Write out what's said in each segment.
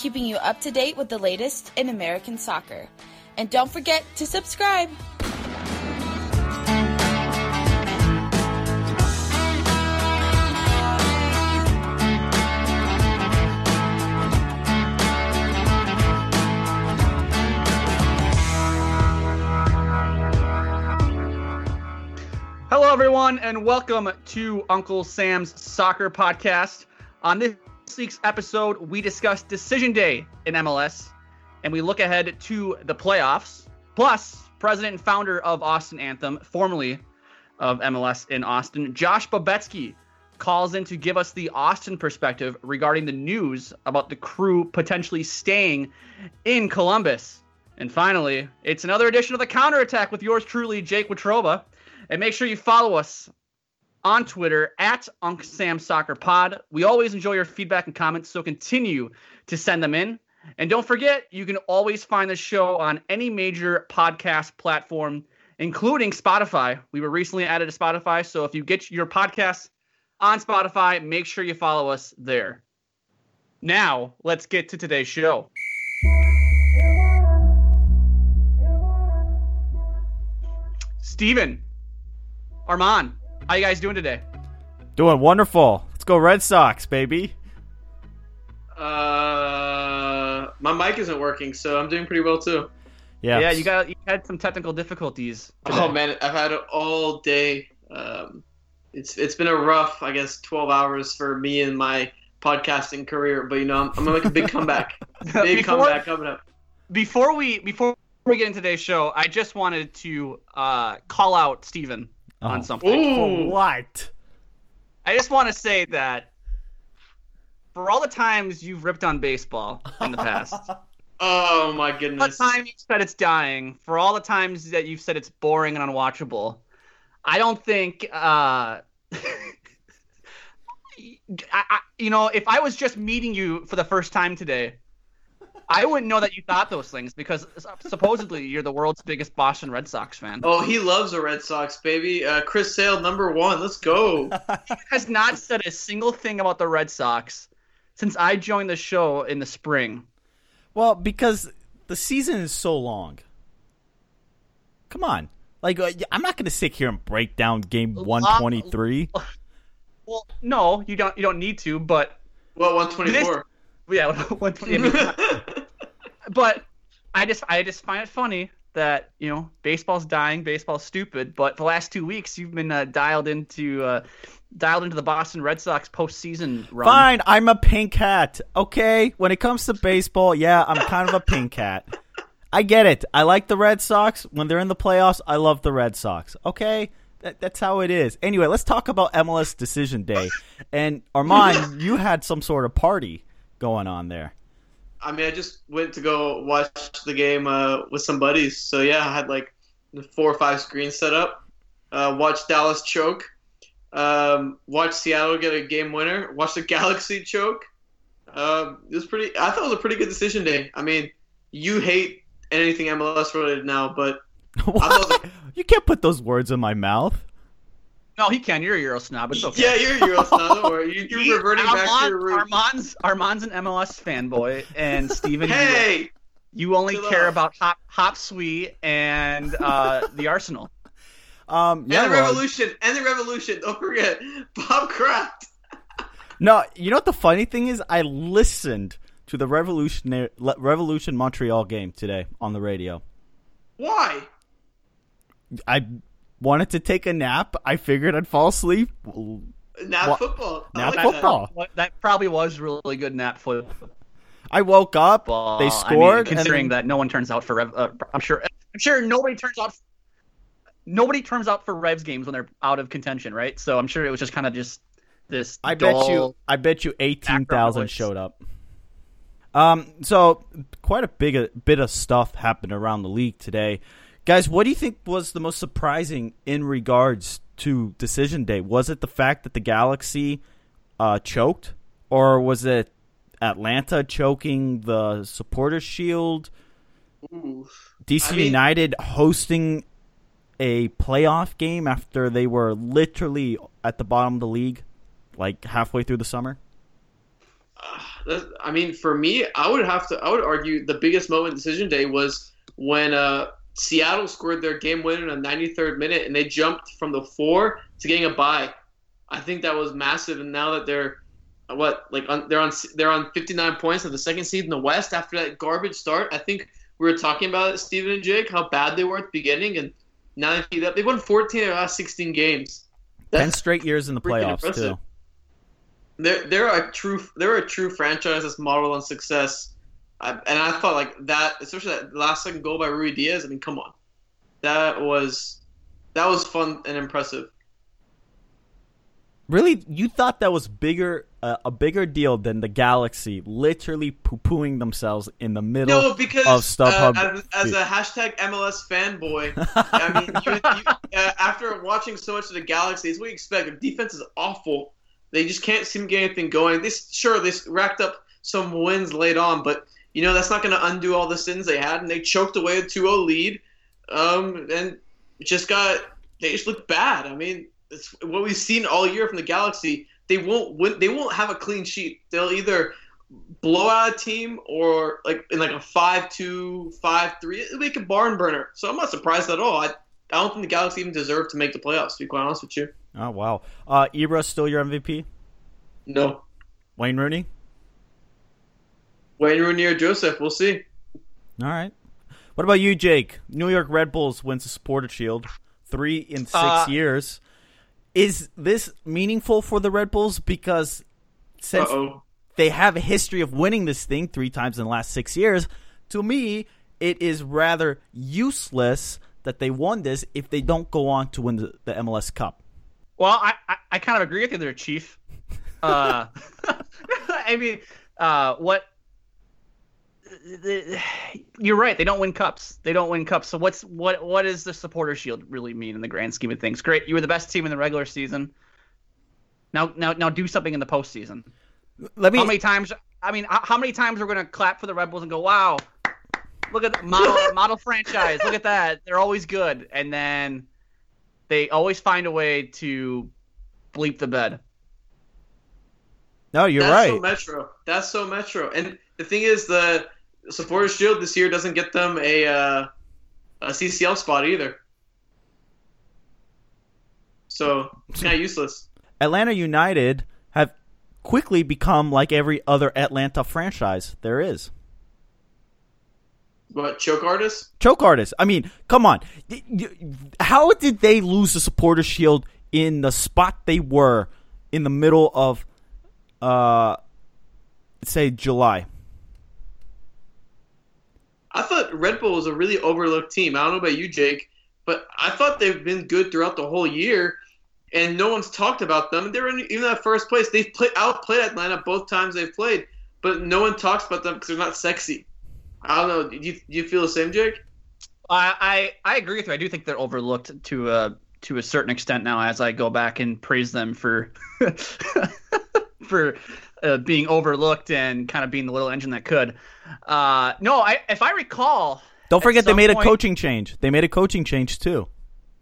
keeping you up to date with the latest in American soccer. And don't forget to subscribe. Hello, everyone, and welcome to Uncle Sam's Soccer Podcast. On this week's episode, we discuss Decision Day in MLS, and we look ahead to the playoffs. Plus, president and founder of Austin Anthem, formerly of MLS in Austin, Josh Babetsky, calls in to give us the Austin perspective regarding the news about the crew potentially staying in Columbus. And finally, it's another edition of the counterattack with yours truly, Jake Watroba. And make sure you follow us on Twitter at Unc Sam Soccer Pod. We always enjoy your feedback and comments, so continue to send them in. And don't forget, you can always find the show on any major podcast platform, including Spotify. We were recently added to Spotify, so if you get your podcasts on Spotify, make sure you follow us there. Now, let's get to today's show. Steven, Armand, how you guys doing today? Doing wonderful. Let's go Red Sox, baby. Uh, my mic isn't working, so I'm doing pretty well too. Yeah. Yeah, you got you had some technical difficulties. Today. Oh man, I've had it all day. Um, it's it's been a rough, I guess, 12 hours for me and my podcasting career. But you know, I'm, I'm gonna make a big comeback. Big Before- comeback coming up. before we before we get into today's show, I just wanted to uh, call out Steven on Oh. something. Ooh, What? I just want to say that for all the times you've ripped on baseball in the past, oh my goodness. For all the goodness. time you've said it's dying, for all the times that you've said it's boring and unwatchable, I don't think. Uh, I, I, you know, if I was just meeting you for the first time today, I wouldn't know that you thought those things because supposedly you're the world's biggest Boston Red Sox fan. Oh, he loves the Red Sox, baby. Uh, Chris Sale, number one. Let's go. has not said a single thing about the Red Sox since I joined the show in the spring. Well, because the season is so long. Come on. Like uh, I'm not going to sit here and break down game 123. Well, no, you don't. You don't need to, but Well, 124. yeah, one twenty. I mean, but I just, I just find it funny that you know baseball's dying, baseball's stupid. But the last two weeks, you've been uh, dialed into, uh, dialed into the Boston Red Sox postseason run. Fine, I'm a pink hat. Okay, when it comes to baseball, yeah, I'm kind of a pink hat. I get it. I like the Red Sox. When they're in the playoffs, I love the Red Sox. Okay? That, that's how it is. Anyway, let's talk about MLS Decision Day. And Armand, you had some sort of party going on there. I mean, I just went to go watch the game uh, with some buddies. So yeah, I had like four or five screens set up. Uh, watched Dallas choke. Um, watched Seattle get a game winner. Watched the Galaxy choke. Um, it was pretty. I thought it was a pretty good decision day. I mean, you hate anything MLS related now, but What? You can't put those words in my mouth. No, he can. You're a Euro snob. It's okay. yeah, you're a Euro snob. Don't worry. You, you're reverting back to your roots. Armand's, Armand's an MLS fanboy, and Steven, Hey, you, only Chill care out. about Hop, Hop Sweet and uh, the Arsenal. Um, yeah, and the well, revolution, and the revolution. Don't forget Bob Kraft. No, you know what the funny thing is? I listened to the Revolution Revolution Montreal game today on the radio. Why? I wanted to take a nap. I figured I'd fall asleep. Nap What? football. Nap like football. What- That probably was really good nap football. I woke up. they I mean, scored. considering and then- that no one turns out for Rev, uh, I'm sure. I'm sure nobody turns out. Nobody turns out for Revs games when they're out of contention, right? So I'm sure it was just kind of just this. I bet you. I bet you eighteen thousand noise. showed up. Um. So quite a big a bit of stuff happened around the league today, guys. What do you think was the most surprising in regards to decision day? Was it the fact that the Galaxy uh, choked, or was it Atlanta choking the Supporters Shield? Ooh. DC I mean- United hosting a playoff game after they were literally at the bottom of the league, like halfway through the summer. That- I mean, for me, I would have to. I would argue the biggest moment in decision day was when uh, Seattle scored their game winner in the 93rd minute, and they jumped from the four to getting a bye. I think that was massive. And now that they're what like on, they're on they're on 59 points of the second seed in the West after that garbage start. I think we were talking about it, Steven and Jake, how bad they were at the beginning, and now they keep up. They won 14 of the last 16 games. Ten straight years in the playoffs impressive. too. they're they're a true they're a true franchise that's modeled on success. I, and I thought like that, especially that last second goal by Ruidiaz. I mean, come on, that was that was fun and impressive. Really, you thought that was bigger, uh, a bigger deal than the Galaxy literally poo-pooing themselves in the middle No, because of StubHub. uh, as, as a hashtag MLS fanboy, I mean, you, you, uh, after watching so much of the Galaxy, it's what you expect. Their defense is awful. They just can't seem to get anything going. This sure they racked up some wins late on, but you know that's not going to undo all the sins they had, and they choked away a 2-0 lead, um, and just got they just look bad. I mean, it's what we've seen all year from the Galaxy. They won't win. They won't have a clean sheet. They'll either blow out a team or like in like a five-two, five-three. It'll make a barn burner. So I'm not surprised at all. I, I don't think the Galaxy even deserve to make the playoffs. To be quite honest with you. oh wow, uh, Ibra still your MVP? No. Wayne Rooney. Wayne Rooney or Joseph. We'll see. All right. What about you, Jake? New York Red Bulls wins the Supporter Shield, three in six Uh, years. Is this meaningful for the Red Bulls because since oh. they have a history of winning this thing three times in the last six years, to me, it is rather useless that they won this if they don't go on to win the, the MLS Cup. Well, I, I, I kind of agree with you there, Chief. Uh, I mean, uh, what? The- You're right. They don't win cups. They don't win cups. So what's what? What does the supporter shield really mean in the grand scheme of things? Great, you were the best team in the regular season. Now, now, now, do something in the postseason. Let me. How many times? I mean, how how many times we're gonna clap for the Red Bulls and go, "Wow, look at the model model franchise. Look at that. They're always good." And then they always find a way to bleep the bed. no, you're That's right. so Metro. That's so Metro. And the thing is, the Supporters Shield this year doesn't get them a uh, a CCL spot either. So it's kind of useless. Atlanta United have quickly become like every other Atlanta franchise there is. But choke artists? Choke artists. I mean, come on. How did they lose the supporter shield in the spot they were in the middle of, uh, say July? I thought Red Bull was a really overlooked team. I don't know about you, Jake, but I thought they've been good throughout the whole year, and no one's talked about them. They were in, even at first place. They've played outplayed Atlanta both times they've played, but no one talks about them because they're not sexy. I don't know. Do you, you feel the same, Jake? I, I I agree with you. I do think they're overlooked to a to a certain extent now. As I go back and praise them for for uh, being overlooked and kind of being the little engine that could. Uh, no, I if I recall, Don't forget they some made a coaching change. They made a coaching change too.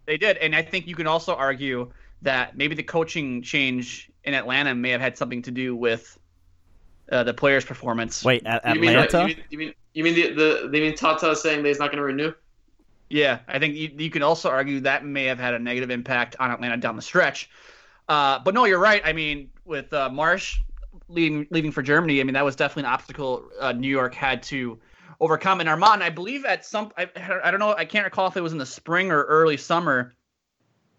they did, and I think you can also argue that maybe the coaching change in Atlanta may have had something to do with uh, the players' performance. Wait, at You mean, Atlanta? you mean you mean you mean the, the they mean Tata saying that he's not going to renew? Yeah, I think you, you can also argue that may have had a negative impact on Atlanta down the stretch. Uh, but no, you're right. I mean, with uh, Marsh leaving leaving for Germany, I mean that was definitely an obstacle uh, New York had to overcome. And Armand, I believe at some I, I don't know I can't recall if it was in the spring or early summer.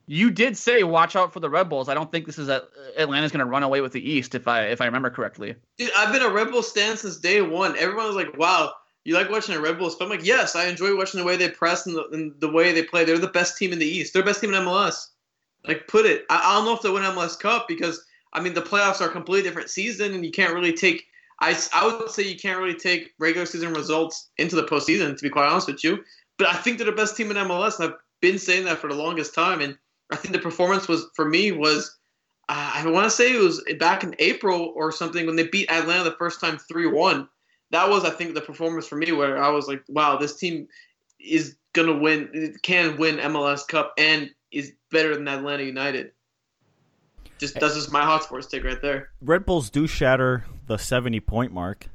You did say watch out for the Red Bulls. I don't think this is a, Atlanta's going to run away with the East if I if I remember correctly. Dude, I've been a Red Bull stan since day one. Everyone was like, "Wow, you like watching the Red Bulls?" But I'm like, "Yes, I enjoy watching the way they press and the, and the way they play. They're the best team in the East. They're the best team in MLS." Like, put it. I, I don't know if they win MLS Cup because I mean the playoffs are a completely different season, and you can't really take. I, I would say you can't really take regular season results into the postseason, to be quite honest with you. But I think they're the best team in MLS, and I've been saying that for the longest time. And I think the performance was for me was uh, I want to say it was back in April or something when they beat Atlanta the first time three one. That was I think the performance for me where I was like, wow, this team is gonna win, can win MLS Cup, and is better than Atlanta United. Just that's just my hot sports take right there. Red Bulls do shatter the seventy point mark.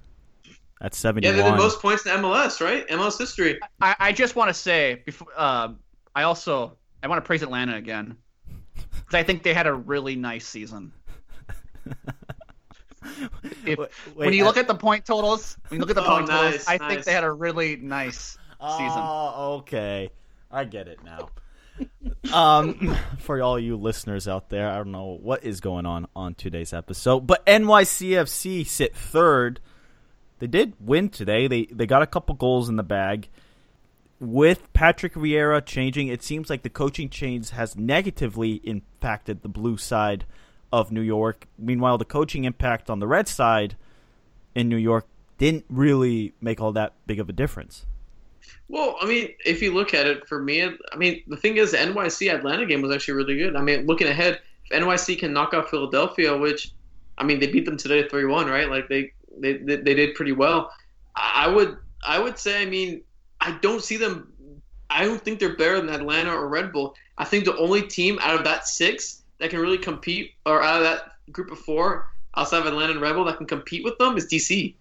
At seventy. Yeah, they're the most points in MLS, right? MLS history. I, I just want to say before uh, I also I want to praise Atlanta again because I think they had a really nice season. if, Wait, when you I, look at the point totals, when you look at the oh, point nice, totals, I nice. think they had a really nice season. Oh, okay, I get it now um, for all you listeners out there, I don't know what is going on on today's episode, but NYCFC sit third. They did win today. They they got a couple goals in the bag. With Patrick Vieira changing, it seems like the coaching change has negatively impacted the blue side of New York. Meanwhile, the coaching impact on the red side in New York didn't really make all that big of a difference. Well, I mean, if you look at it, for me, I mean, the thing is, the NYC Atlanta game was actually really good. I mean, looking ahead, if NYC can knock out Philadelphia, which, I mean, they beat them today three one, right? Like they, they they did pretty well. I would I would say, I mean, I don't see them. I don't think they're better than Atlanta or Red Bull. I think the only team out of that six that can really compete, or out of that group of four outside of Atlanta and Red Bull that can compete with them is DC.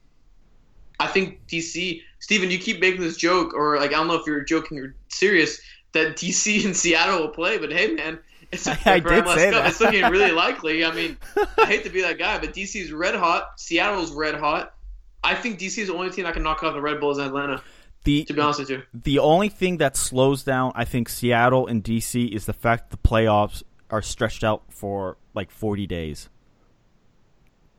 I think DC, Steven, you keep making this joke, or like I don't know if you're joking or serious, that DC and Seattle will play. But hey, man, it's, I did say that. it's looking really likely. I mean, I hate to be that guy, but DC's red hot. Seattle's red hot. I think DC is the only team that can knock out the Red Bulls in Atlanta. The, to be honest with you, the only thing that slows down, I think, Seattle and DC is the fact the playoffs are stretched out for like 40 days.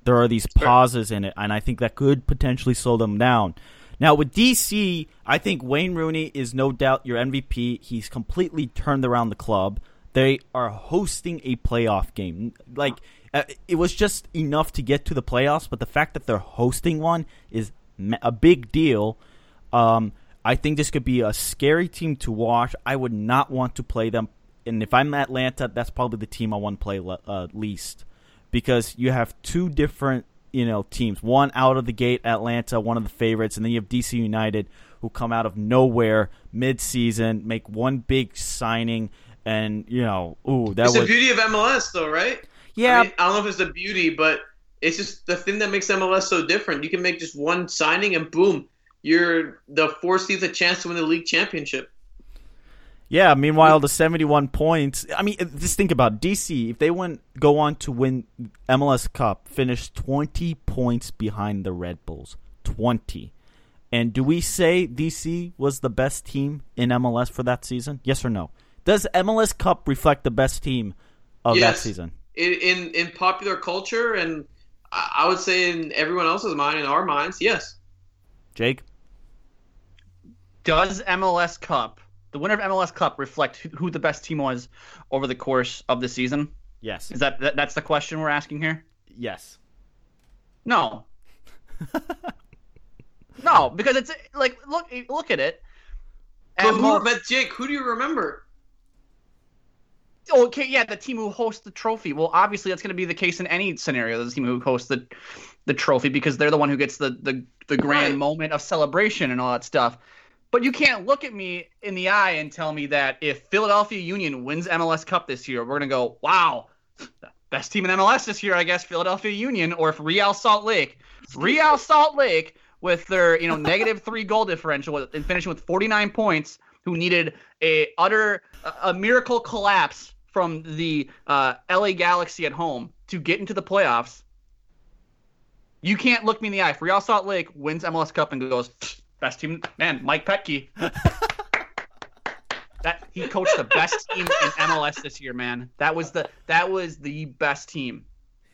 There are these pauses in it, and I think that could potentially slow them down. Now with DC, I think Wayne Rooney is no doubt your MVP. He's completely turned around the club. They are hosting a playoff game. Like uh, it was just enough to get to the playoffs, but the fact that they're hosting one is a big deal. Um, I think this could be a scary team to watch. I would not want to play them, and if I'm Atlanta, that's probably the team I want to play le- uh, least because you have two different you know teams. One out of the gate, Atlanta, one of the favorites, and then you have DC United who come out of nowhere mid-season, make one big signing, and you know, ooh, that it's was the beauty of MLS, though, right? Yeah, I, mean, I don't know if it's the beauty, but it's just the thing that makes MLS so different. You can make just one signing, and boom, you're the four seeds a chance to win the league championship. Yeah. Meanwhile, the seventy-one points. I mean, just think about DC. If they went go on to win MLS Cup, finish twenty points behind the Red Bulls. Twenty. And do we say DC was the best team in MLS for that season? Yes or no? Does MLS Cup reflect the best team of yes. that season? In, in in popular culture, and I would say in everyone else's mind, in our minds, yes. Jake, does MLS Cup the winner of MLS Cup reflect who, the best team was over the course of the season? Yes. Is that, that that's the question we're asking here? Yes. No. no, because it's like look look at it. But, who, but Jake, who do you remember? Oh, okay, yeah, the team who hosts the trophy. Well, obviously that's going to be the case in any scenario. The team who hosts the the trophy because they're the one who gets the the, the grand right. moment of celebration and all that stuff. But you can't look at me in the eye and tell me that if Philadelphia Union wins MLS Cup this year, we're gonna go, wow, best team in MLS this year, I guess, Philadelphia Union, or if Real Salt Lake, Real Salt Lake with their you know negative three goal differential and finishing with 49 points, who needed a utter a miracle collapse from the uh, LA Galaxy at home to get into the playoffs. You can't look me in the eye. Real Salt Lake wins MLS Cup and goes best team, man, Mike Petke. that he coached the best team in MLS this year, man. That was the that was the best team.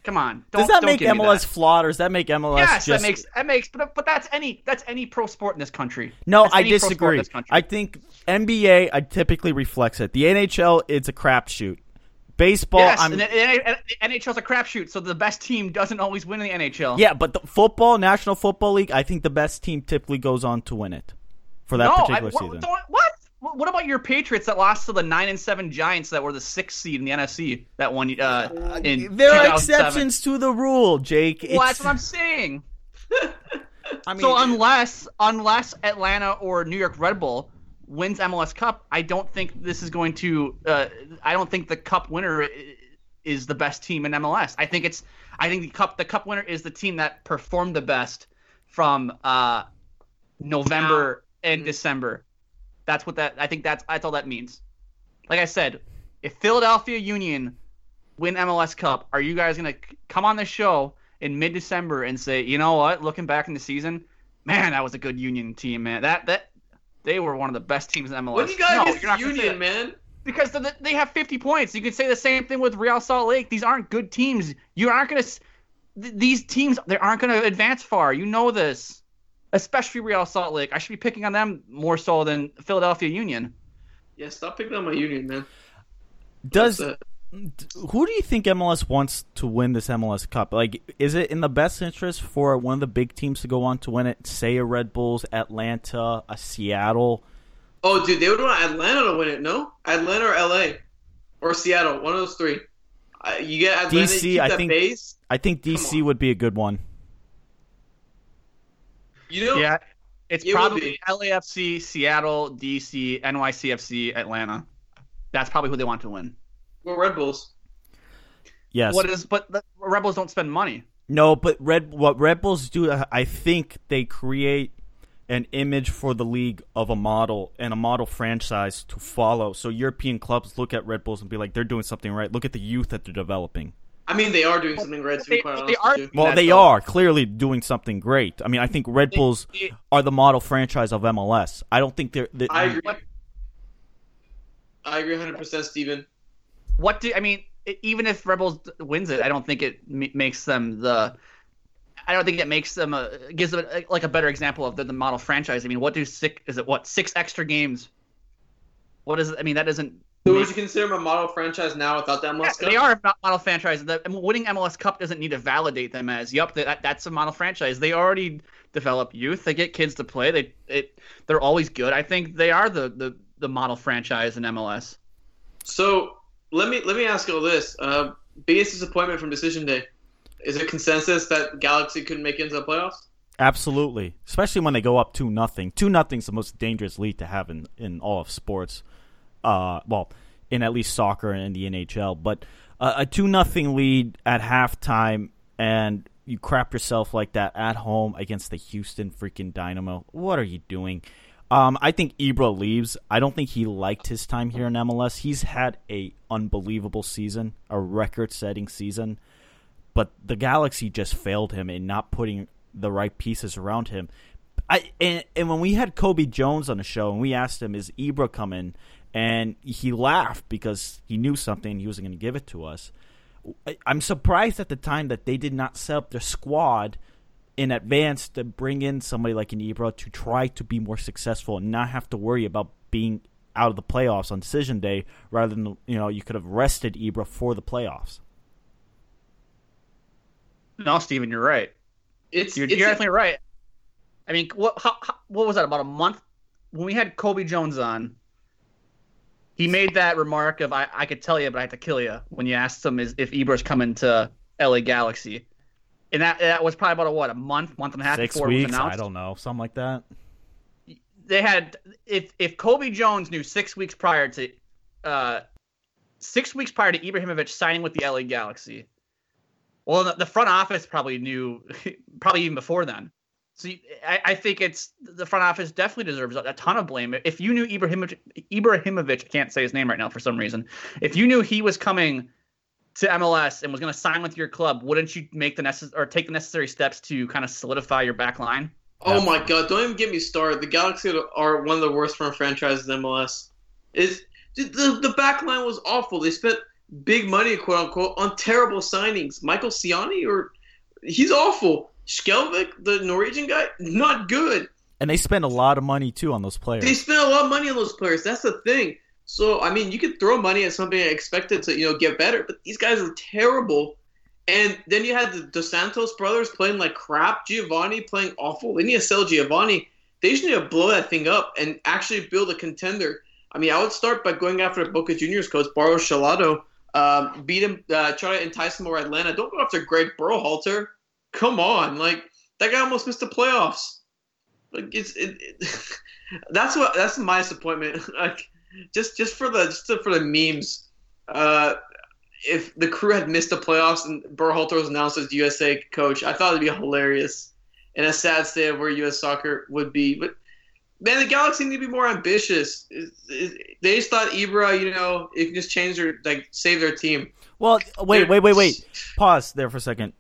Come on, don't, does that make MLS that. flawed, or does that make MLS Yes, just? that makes that makes, but but that's any that's any pro sport in this country. no, That's I any pro sport in disagree. I think NBA I typically reflects it. The NHL it's a crapshoot. Baseball, yes, I'm and the, and the NHL's a crapshoot, so the best team doesn't always win in the NHL. yeah, but the football, National Football League, I think the best team typically goes on to win it for that no, I, particular what, season. what? What about your Patriots that lost to the nine and seven Giants that were the sixth seed in the NFC that one uh, in There are exceptions to the rule, Jake. Well, that's what I'm saying. I mean, so unless unless Atlanta or New York Red Bull wins MLS Cup, I don't think this is going to. Uh, I don't think the Cup winner is the best team in MLS. I think it's. I think the Cup the Cup winner is the team that performed the best from uh, November and Mhm. December. That's what that. I think that's that's all that means. Like I said, if Philadelphia Union win MLS Cup, are you guys gonna come on the show in mid-December and say, you know what? Looking back in the season, man, that was a good Union team, man. That that they were one of the best teams in MLS. What do you got No, against you're not Union, that. man? Because they have 50 points. You could say the same thing with Real Salt Lake. These aren't good teams. You aren't gonna. These teams they aren't gonna advance far. You know this. Especially Real Salt Lake. I should be picking on them more so than Philadelphia Union. Yeah, stop picking on my Union, man. does That's who do you think MLS wants to win this MLS Cup? Like, is it in the best interest for one of the big teams to go on to win it? Say a Red Bulls, Atlanta, a Seattle. Oh, dude, they would want Atlanta to win it, no? Atlanta or LA or Seattle, one of those three. Uh, you get Atlanta, DC, keep I think- base. I think DC would be a good one. You know, Yeah, it's It probably. LAFC, Seattle, DC, NYCFC, Atlanta. That's probably who they want to win. Well, Red Bulls. Yes. What is? But the Red Bulls don't spend money. No, but Red what Red Bulls do, I think they create an image for the league of a model and a model franchise to follow. So European clubs look at Red Bulls and be like, they're doing something right. Look at the youth that they're developing. I mean, they are doing something right, to be They- they are- Well, that they though. are clearly doing something great. I mean, I think Red They- Bulls they- are the model franchise of MLS. I don't think they're. they I agree. I agree 100%, Steven. What do I mean? Even if Red Bulls wins it, I don't think it m- makes them the. I don't think it makes them a gives them a, like a better example of the, the model franchise. I mean, what do six is it? What six extra games? What is it? I mean, that doesn't. So make- would you consider them a model franchise now without Yeah, MLS Cup? they are a model franchise. The winning MLS Cup doesn't need to validate them as, yep, that, that's a model franchise. They already develop youth. They get kids to play. They it they're always good. I think they are the the, the model franchise in MLS. So let me let me ask you all this: uh, biggest disappointment from Decision Day is it consensus that Galaxy couldn't make it into the playoffs? Absolutely, especially when they go up two nothing. Two nothing's the most dangerous lead to have in, in all of sports. Uh, well, in at least soccer and the NHL. But uh, a two nothing lead at halftime, and you crap yourself like that at home against the Houston freaking Dynamo. What are you doing? Um, I think Ibra leaves. I don't think he liked his time here in MLS. He's had a unbelievable season, a record-setting season but the Galaxy just failed him in not putting the right pieces around him. I and, and when we had Cobi Jones on the show and we asked him, "Is Ibra coming?" and he laughed because he knew something he wasn't going to give it to us. I'm surprised at the time that they did not set up their squad in advance to bring in somebody like an Ibra to try to be more successful and not have to worry about being out of the playoffs on decision day rather than you know you could have rested Ibra for the playoffs. No, Steven, you're right. It's, You're, it's you're definitely right. I mean, what how, how, what was that? About a month when we had Cobi Jones on. He made that remark of I, I could tell you, but I have to kill you when you asked him is if Ibra's coming to LA Galaxy, and that that was probably about a what a month, month and a half Six before it was weeks, announced. I don't know, something like that. They had if if Cobi Jones knew six weeks prior to, uh, six weeks prior to Ibrahimovic signing with the LA Galaxy. Well, the, the front office probably knew, probably even before then. So you, I, I think it's the front office definitely deserves a, a ton of blame. If you knew Ibrahimovic, Ibrahimovic, I can't say his name right now for some reason. If you knew he was coming to MLS and was going to sign with your club, wouldn't you make the necessary or take the necessary steps to kind of solidify your back line? Oh my god! Don't even get me started. The Galaxy are one of the worst run franchises in MLS. Is the the back line was awful. They spent big money, quote unquote, on terrible signings. Michael Ciani, or he's awful. Skjelvik, the Norwegian guy, not good. And they spend a lot of money too on those players. They spend a lot of money on those players. That's the thing. So I mean, you could throw money at something and expect it to you know get better, but these guys are terrible. And then you had the Dos Santos brothers playing like crap. Giovanni playing awful. They need to sell Giovanni. They just need to blow that thing up and actually build a contender. I mean, I would start by going after Boca Juniors coach Barros Schelotto, um, beat him, uh, try to entice him over Atlanta. Don't go after Greg Berhalter. Come on, like that guy almost missed the playoffs. Like it's it, it that's what that's my disappointment. like just just for the just for the memes. Uh, if the crew had missed the playoffs and Berhalter was announced as USA coach, I thought it'd be hilarious and a sad state of where U.S. soccer would be. But man, the Galaxy need to be more ambitious. They just thought Ibra, you know, it can just change their like save their team. Well, wait, wait, wait, wait. Pause there for a second.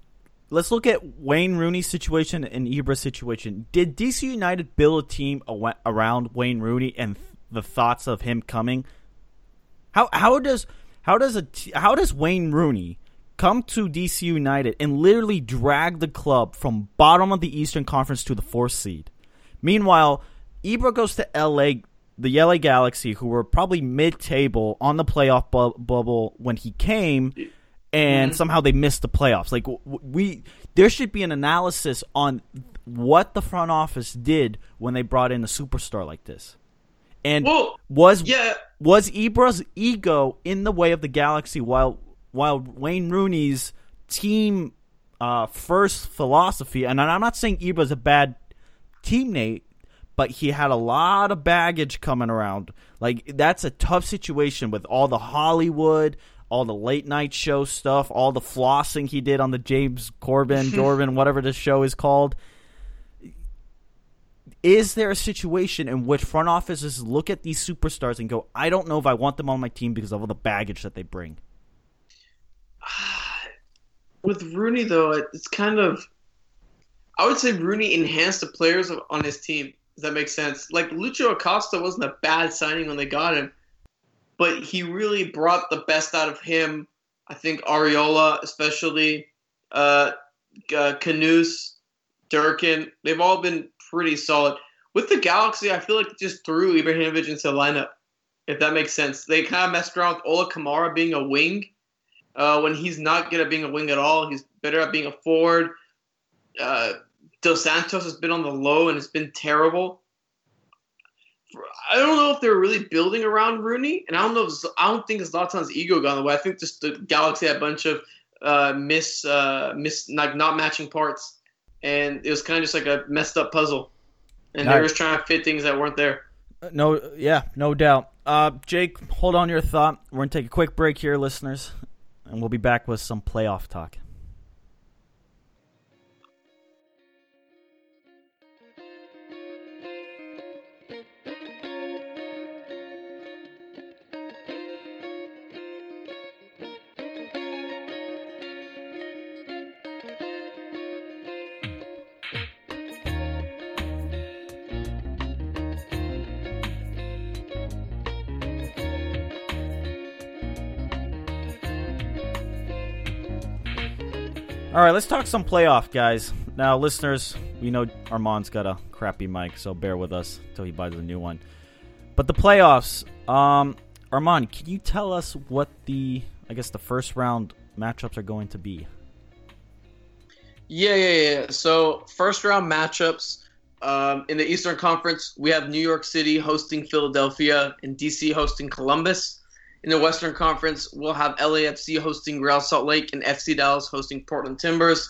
Let's look at Wayne Rooney's situation and Ibra's situation. Did DC United build a team around Wayne Rooney and the thoughts of him coming? How how does how does a how does Wayne Rooney come to DC United and literally drag the club from bottom of the Eastern Conference to the fourth seed? Meanwhile, Ibra goes to LA, the LA Galaxy, who were probably mid-table on the playoff bu- bubble when he came, and mm-hmm. somehow they missed the playoffs. Like we, there should be an analysis on what the front office did when they brought in a superstar like this. And well, was yeah. was Ibra's ego in the way of the Galaxy while while Wayne Rooney's team uh, first philosophy? And I'm not saying Ibra's a bad teammate, but he had a lot of baggage coming around. Like that's a tough situation with all the Hollywood, all the late night show stuff, all the flossing he did on the James Corden, Jordan, whatever the show is called. Is there a situation in which front offices look at these superstars and go, I don't know if I want them on my team because of all the baggage that they bring? With Rooney, though, it's kind of. I would say Rooney enhanced the players on his team. Does that make sense? Like, Lucho Acosta wasn't a bad signing when they got him, but he really brought the best out of him. I think Arriola, especially, uh, uh, Karius, Durkin, they've all been pretty solid. With the Galaxy, I feel like just threw Ibrahimovic into the lineup, if that makes sense. They kind of messed around with Ola Kamara being a wing uh, when he's not good at being a wing at all. He's better at being a forward. Uh, Dos Santos has been on the low and it's been terrible. I don't know if they're really building around Rooney, and I don't know. If, I don't think Zlatan's ego got the way. I think just the Galaxy had a bunch of uh, miss, uh, miss, like not matching parts and it was kind of just like a messed up puzzle, and they were just trying to fit things that weren't there. Uh, no, yeah, no doubt. Uh, Jake, hold on your thought. We're gonna take a quick break here, listeners, and we'll be back with some playoff talk. All right, let's talk some playoff, guys. Now, listeners, we know Armand's got a crappy mic, so bear with us until he buys a new one. But the playoffs, um, Armand, can you tell us what the, I guess, the first round matchups are going to be? Yeah, yeah, yeah. So, first round matchups um, in the Eastern Conference, we have New York City hosting Philadelphia and DC hosting Columbus. In the Western Conference, we'll have LAFC hosting Real Salt Lake and FC Dallas hosting Portland Timbers.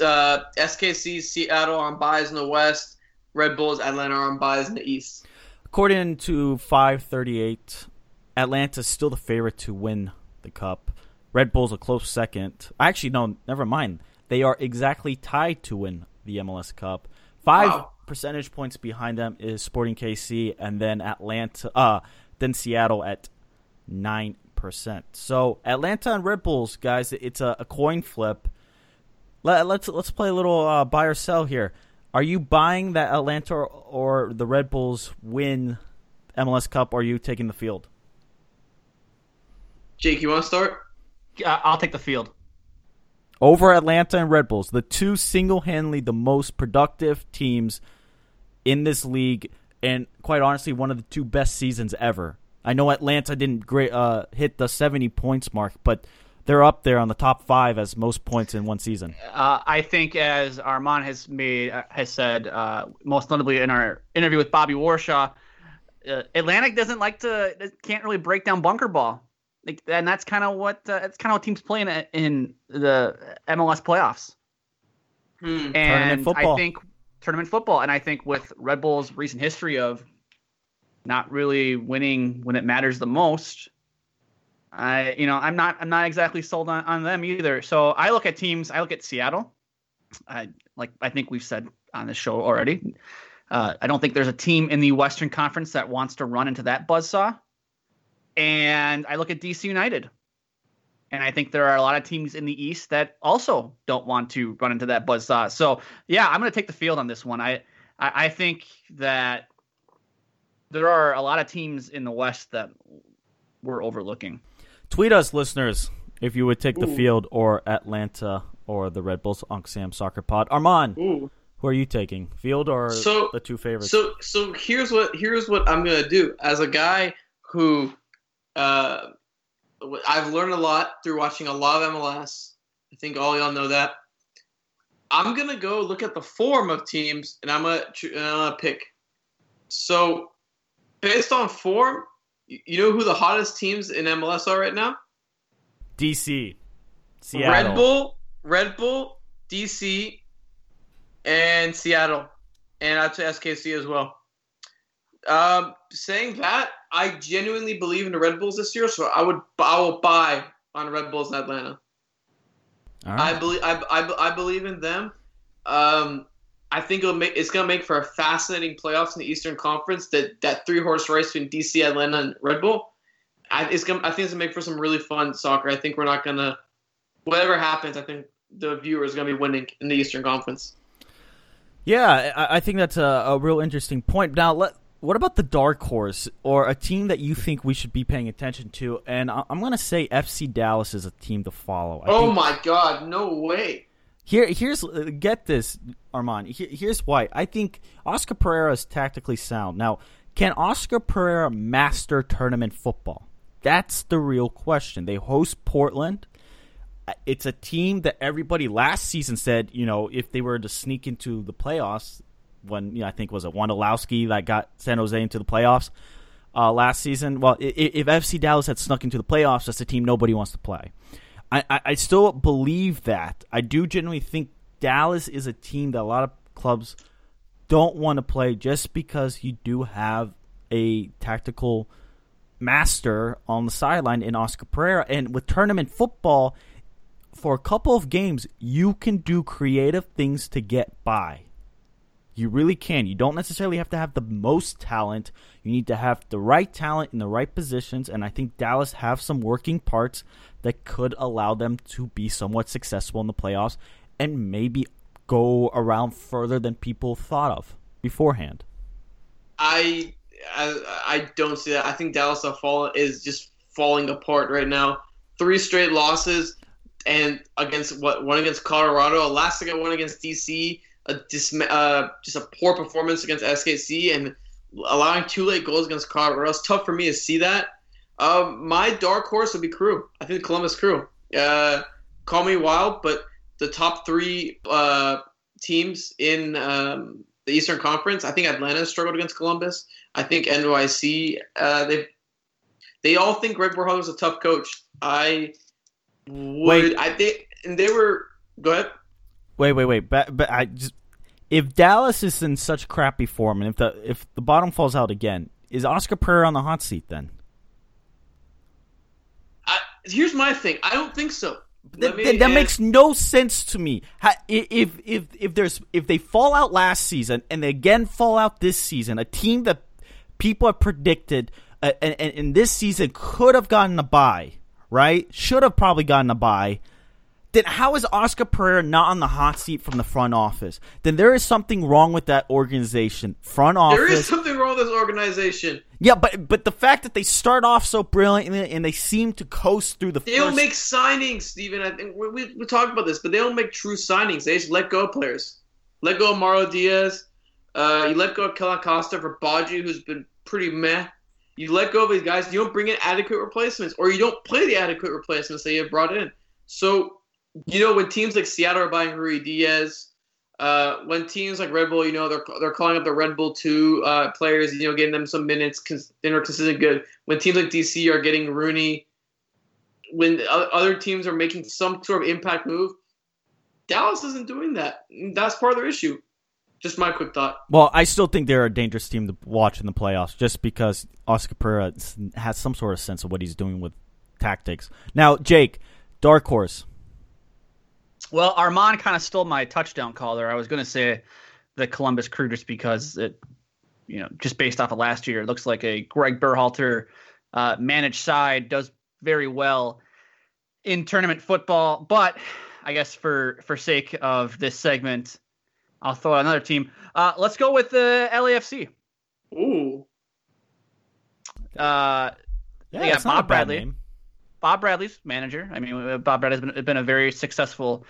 Uh, SKC, Seattle on buys in the West. Red Bulls, Atlanta on buys in the East. According to 538, Atlanta's still the favorite to win the Cup. Red Bulls a close second. Actually, no, never mind. They are exactly tied to win the MLS Cup. Five wow. percentage points behind them is Sporting KC, and then Atlanta, uh, then Seattle at 9%. So Atlanta and Red Bulls, guys, it's a, a coin flip. Let, let's let's play a little uh, buy or sell here. Are you buying that Atlanta or, or the Red Bulls win MLS Cup? Or are you taking the field? Jake, you want to start? Uh, I'll take the field. Over Atlanta and Red Bulls, the two single-handedly the most productive teams in this league, and quite honestly, one of the two best seasons ever. I know Atlanta didn't great, uh, hit the 70 points mark, but they're up there on the top five as most points in one season. Uh, I think, as Armand has made uh, has said, uh, most notably in our interview with Bobby Warshaw, uh, Atlantic doesn't like to can't really break down bunker ball, like, and that's kind of what uh, that's kind of what teams play in, in the MLS playoffs. Hmm. And football. I think tournament football, and I think with Red Bull's recent history of not really winning when it matters the most. I, you know, I'm not, I'm not exactly sold on, on them either. So I look at teams. I look at Seattle. I like, I think we've said on the show already. Uh, I don't think there's a team in the Western Conference that wants to run into that buzzsaw. And I look at DC United. And I think there are a lot of teams in the East that also don't want to run into that buzzsaw. So yeah, I'm going to take the field on this one. I, I, I think that there are a lot of teams in the West that we're overlooking. Tweet us, listeners, if you would take the field or Atlanta or the Red Bulls Uncle Sam Soccer Pod. Armand, Ooh. who are you taking? Field or So- the two favorites? So so here's what here's what I'm gonna do as a guy who uh, I've learned a lot through watching a lot of MLS. I think all y'all know that. I'm gonna go look at the form of teams and I'm gonna, and I'm gonna pick. So based on form, you know who the hottest teams in MLS are right now? DC, Seattle. Red Bull, Red Bull, DC, and Seattle, and I'd say SKC as well. Um, saying that, I genuinely believe in the Red Bulls this year, so I would I will buy on Red Bulls in Atlanta. All I believe I, I, I believe in them. Um, I think it'll make it's gonna make for a fascinating playoffs in the Eastern Conference. That that three horse race between DC, Atlanta, and Red Bull. I, it's gonna I think it's gonna make for some really fun soccer. I think we're not gonna whatever happens. I think the viewer is gonna be winning in the Eastern Conference. Yeah, I, I think that's a, a real interesting point. Now, let, what about the dark horse or a team that you think we should be paying attention to? And I, I'm going to say FC Dallas is a team to follow. I oh think my God! No way. Here, here's uh, get this, Armand. Here, here's why. I think Oscar Pareja is tactically sound. Now, can Oscar Pareja master tournament football? That's the real question. They host Portland. Uh, It's a team that everybody last season said, you know, if they were to sneak into the playoffs, when you know, I think was it Wondolowski that got San Jose into the playoffs uh, last season. Well, i- i- if FC Dallas had snuck into the playoffs, that's a team nobody wants to play. I, I, I still believe that. I do genuinely think Dallas is a team that a lot of clubs don't want to play just because you do have a tactical master on the sideline in Oscar Pareja. And with tournament football, for a couple of games, you can do creative things to get by. You really can. You don't necessarily have to have the most talent. You need to have the right talent in the right positions, and I think Dallas have some working parts that could allow them to be somewhat successful in the playoffs and maybe go around further than people thought of beforehand. I, I I don't see that. I think Dallas fall is just falling apart right now. Three straight losses, and against what one against Colorado, last second one against DC, a dis, uh, just a poor performance against SKC, and allowing two late goals against Colorado. It's tough for me to see that. Um, my dark horse would be Crew. I think Columbus Crew. Uh, call me wild, but the top three uh, teams in um, the Eastern Conference. I think Atlanta struggled against Columbus. I think NYC. Uh, they they all think Greg Berhalter is a tough coach. I would. Wait. I think and they were. Go ahead. Wait, wait, wait. But, but I just if Dallas is in such crappy form, and if the if the bottom falls out again, is Oscar Pareja on the hot seat then? I, here's my thing. I don't think so. That, Let me that- add- makes no sense to me. If if if there's if they fall out last season and they again fall out this season, a team that people have predicted uh, and, and, and this season could have gotten a bye, right? Should have probably gotten a bye. Then how is Oscar Pareja not on the hot seat from the front office? Then there is something wrong with that organization. Front office. There is something wrong with this organization. Yeah, but but the fact that they start off so brilliantly and they seem to coast through the They first don't make signings, Steven. I think we, we, we talked about this, but they don't make true signings. They just let go of players. Let go of Mauro Diaz. Uh, you let go of Kellyn Acosta for Badji, who's been pretty meh. You let go of these guys. You don't bring in adequate replacements, or you don't play the adequate replacements that you have brought in. So, you know, when teams like Seattle are buying Ruidiaz, uh, when teams like Red Bull, you know, they're they're calling up the Red Bull two uh, players, you know, getting them some minutes, cons- they're consistent good. When teams like DC are getting Rooney, when other teams are making some sort of impact move, Dallas isn't doing that. That's part of their issue. Just my quick thought. Well, I still think they're a dangerous team to watch in the playoffs, just because Oscar Pareja has some sort of sense of what he's doing with tactics. Now, Jake, dark horse. Well, Armand kind of stole my touchdown call there. I was going to say the Columbus Crew just because it, you know, just based off of last year, it looks like a Greg Berhalter uh, managed side does very well in tournament football. But I guess for for sake of this segment, I'll throw out another team. Uh, let's go with the LAFC. Ooh. Uh, Yeah, Yeah, it's not Bob a bad Bradley. name. Bob Bradley's manager. I mean, uh, Bob Bradley's been, been a very successful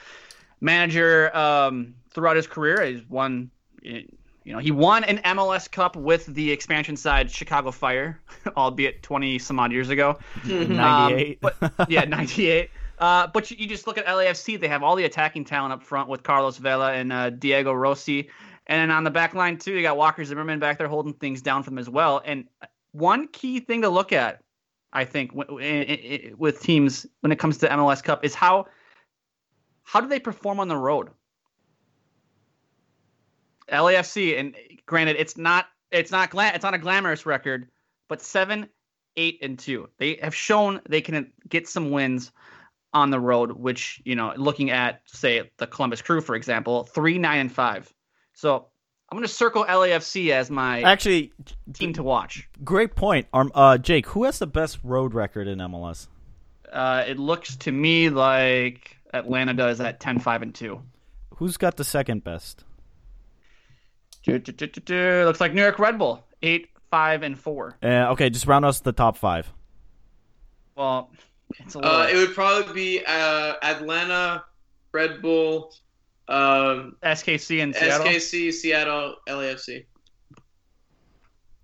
manager um, throughout his career. He's won, you know, he won an MLS Cup with the expansion side Chicago Fire, albeit 20 some odd years ago. Um, 98. but yeah, 98. Uh, but you, you just look at LAFC; they have all the attacking talent up front with Carlos Vela and uh, Diego Rossi, and then on the back line too, you got Walker Zimmerman back there holding things down for them as well. And one key thing to look at, I think, w- with teams when it comes to MLS Cup is how how do they perform on the road? LAFC, and granted, it's not it's not gla- it's not a glamorous record, but seven, eight, and two. They have shown they can get some wins on the road. Which you know, looking at say the Columbus Crew, for example, three, nine, and five. So I'm going to circle LAFC as my Actually, team to watch. great point. Um, uh, Jake, who has the best road record in MLS? Uh, it looks to me like Atlanta does at 10, 5, and two. Who's got the second best? Looks like New York Red Bull, eight, five, and four. Uh, okay, just round us the top five. Well, it's a little. Uh, it would probably be uh, Atlanta, Red Bull, um, SKC and Seattle. SKC, Seattle, LAFC.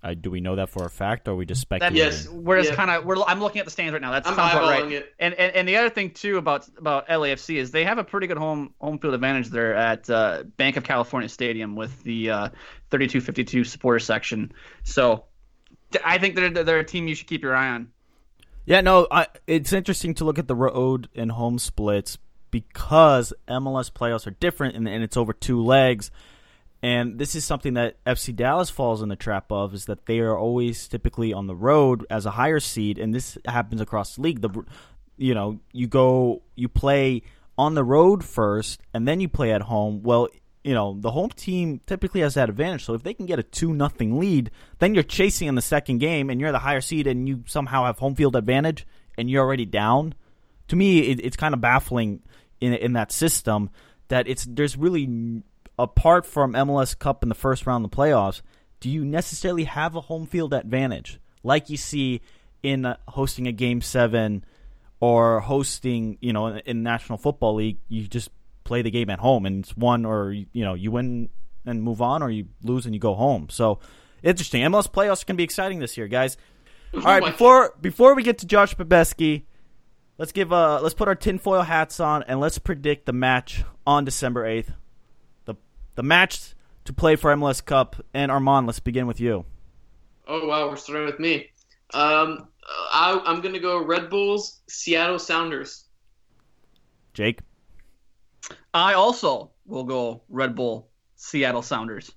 Uh, do we know that for a fact, or are we just That, speculating? Yes. We're just Yeah. kind of. We're. I'm looking at the stands right now. That I'm sounds about eyeballing right. it. And, and and the other thing too about about LAFC is they have a pretty good home home field advantage there at uh, Banc of California Stadium with the uh, 3252 supporter section. So I think they're they're a team you should keep your eye on. Yeah, no, I, it's interesting to look at the road and home splits because MLS playoffs are different and, and it's over two legs. And this is something that FC Dallas falls in the trap of is that they are always typically on the road as a higher seed, and this happens across the league. The you know you go you play on the road first, and then you play at home. Well, you know the home team typically has that advantage. So if they can get a two nothing lead, then you're chasing in the second game, and you're the higher seed, and you somehow have home field advantage, and you're already down. To me, it, it's kind of baffling in in that system that it's there's really apart from MLS Cup in the first round of the playoffs, do you necessarily have a home field advantage like you see in uh, hosting a game 7 or hosting, you know, in, in National Football League, you just play the game at home and it's one or you know, you win and move on or you lose and you go home. So, interesting. MLS playoffs can be exciting this year, guys. All right, before before we get to Josh Babetski, let's give uh let's put our tinfoil hats on and let's predict the match on December eighth. The the match to play for MLS Cup. And Armand, let's begin with you. Oh wow, we're starting with me. Um, I, I'm gonna go Red Bulls, Seattle Sounders. Jake. I also will go Red Bull, Seattle Sounders.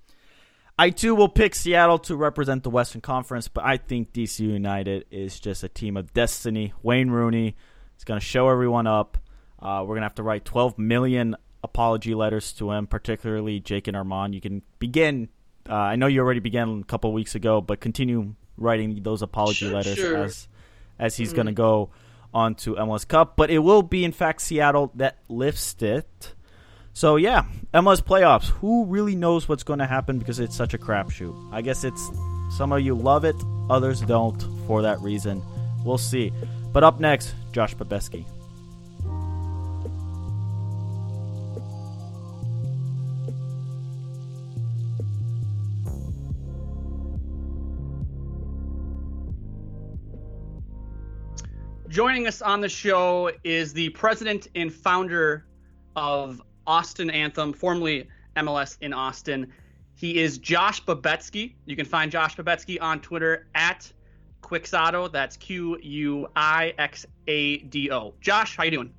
I too will pick Seattle to represent the Western Conference, but I think DC United is just a team of destiny. Wayne Rooney is going to show everyone up. Uh, we're going to have to write 12 million apology letters to him, particularly Jake and Armand. You can begin. Uh, I know you already began a couple weeks ago, but continue writing those apology Sure, letters sure. as as he's going to go on to MLS Cup. But it will be, in fact, Seattle that lifts it. So yeah, MLS playoffs. Who really knows what's going to happen because it's such a crapshoot? I guess it's some of you love it, others don't. For that reason, we'll see. But up next, Josh Babetski. Joining us on the show is the president and founder of Austin Anthem, formerly MLS in Austin. He is Josh Babetski. You can find Josh Babetski on Twitter at Quixado. That's Q U I X A D O. Josh, how you doing?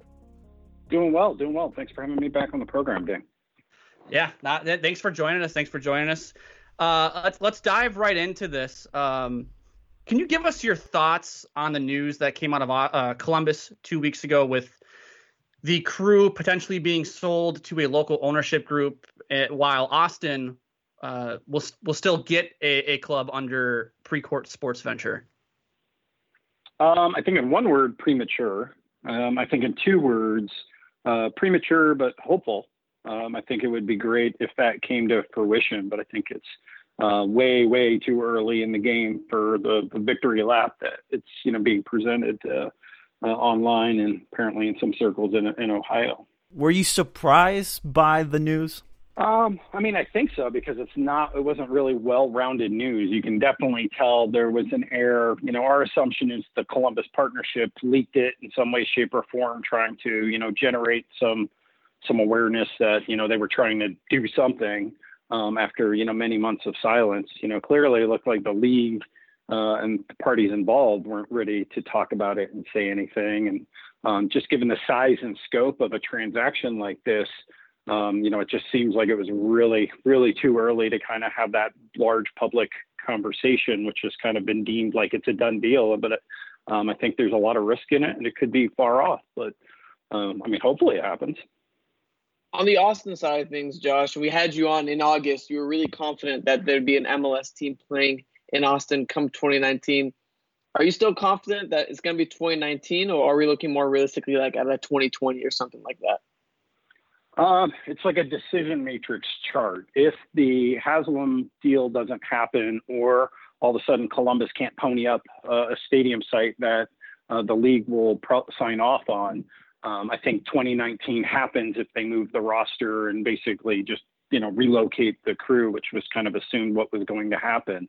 Doing well, doing well. Thanks for having me back on the program, Dan. Yeah, not, th- thanks for joining us. Thanks for joining us. Uh, let's let's dive right into this. Um, can you give us your thoughts on the news that came out of uh, Columbus two weeks ago with the crew potentially being sold to a local ownership group, eh, while Austin uh, will will still get a, a club under Precourt Sports Venture? Um, I think in one word, premature. Um, I think in two words, uh, premature but hopeful. Um, I think it would be great if that came to fruition, but I think it's uh, way, way too early in the game for the, the victory lap that it's you know being presented uh, uh, online and apparently in some circles in, in Ohio. Were you surprised by the news? Um, I mean, I think so because it's not, it wasn't really well-rounded news. You can definitely tell there was an error. You know, our assumption is the Columbus partnership leaked it in some way, shape, or form, trying to, you know, generate some some awareness that you know they were trying to do something um, after you know many months of silence. You know, clearly it looked like the league uh, and the parties involved weren't ready to talk about it and say anything. And um, just given the size and scope of a transaction like this, um, you know, it just seems like it was really, really too early to kind of have that large public conversation, which has kind of been deemed like it's a done deal. But um, I think there's a lot of risk in it, and it could be far off. But um, I mean, hopefully it happens. On the Austin side of things, Josh, we had you on in August. You were really confident that there'd be an MLS team playing in Austin come 2019. Are you still confident that it's going to be 2019, or are we looking more realistically like at a 2020 or something like that? Um, it's like a decision matrix chart. If the Haslam deal doesn't happen, or all of a sudden Columbus can't pony up uh, a stadium site that uh, the league will pro- sign off on, um, I think 2019 happens if they move the roster and basically just you know relocate the crew, which was kind of assumed what was going to happen.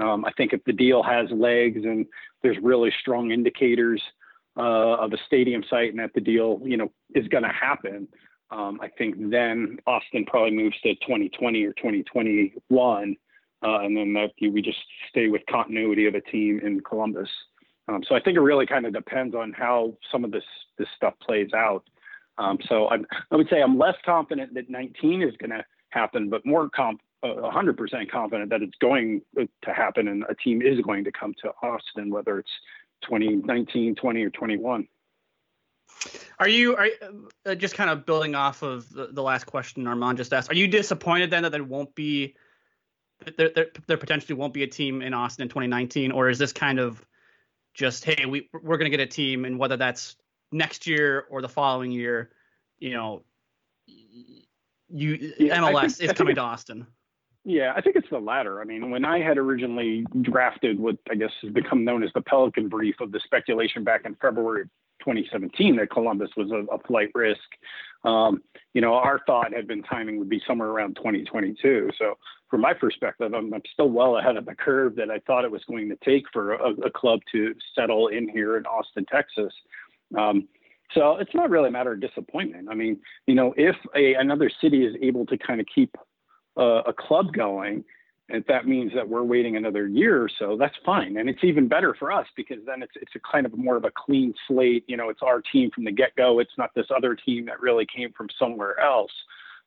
Um, I think if the deal has legs and there's really strong indicators uh, of a stadium site and that the deal you know is going to happen, um, I think then Austin probably moves to 2020 or 2021, uh, and then that we just stay with continuity of a team in Columbus. Um, so I think it really kind of depends on how some of this this stuff plays out. Um, so I'm, I would say I'm less confident that 19 is going to happen, but more comp, uh, 100% confident that it's going to happen and a team is going to come to Austin, whether it's 2019, 20, or 21. Are you are uh, just kind of building off of the, the last question Armand just asked? Are you disappointed then that there won't be there, there there potentially won't be a team in Austin in 2019, or is this kind of just hey we we're gonna get a team and whether that's next year or the following year, you know, you Yeah, MLS think- is coming to Austin. Yeah, I think it's the latter. I mean, when I had originally drafted what I guess has become known as the Pelican Brief of the speculation back in February of 2017 that Columbus was a, a flight risk, um, you know, our thought had been timing would be somewhere around 2022. So, from my perspective, I'm, I'm still well ahead of the curve that I thought it was going to take for a, a club to settle in here in Austin, Texas. Um, so it's not really a matter of disappointment. I mean, you know, if a, another city is able to kind of keep uh, a club going, if that means that we're waiting another year or so, that's fine. And it's even better for us because then it's it's a kind of more of a clean slate. You know, it's our team from the get go. It's not this other team that really came from somewhere else.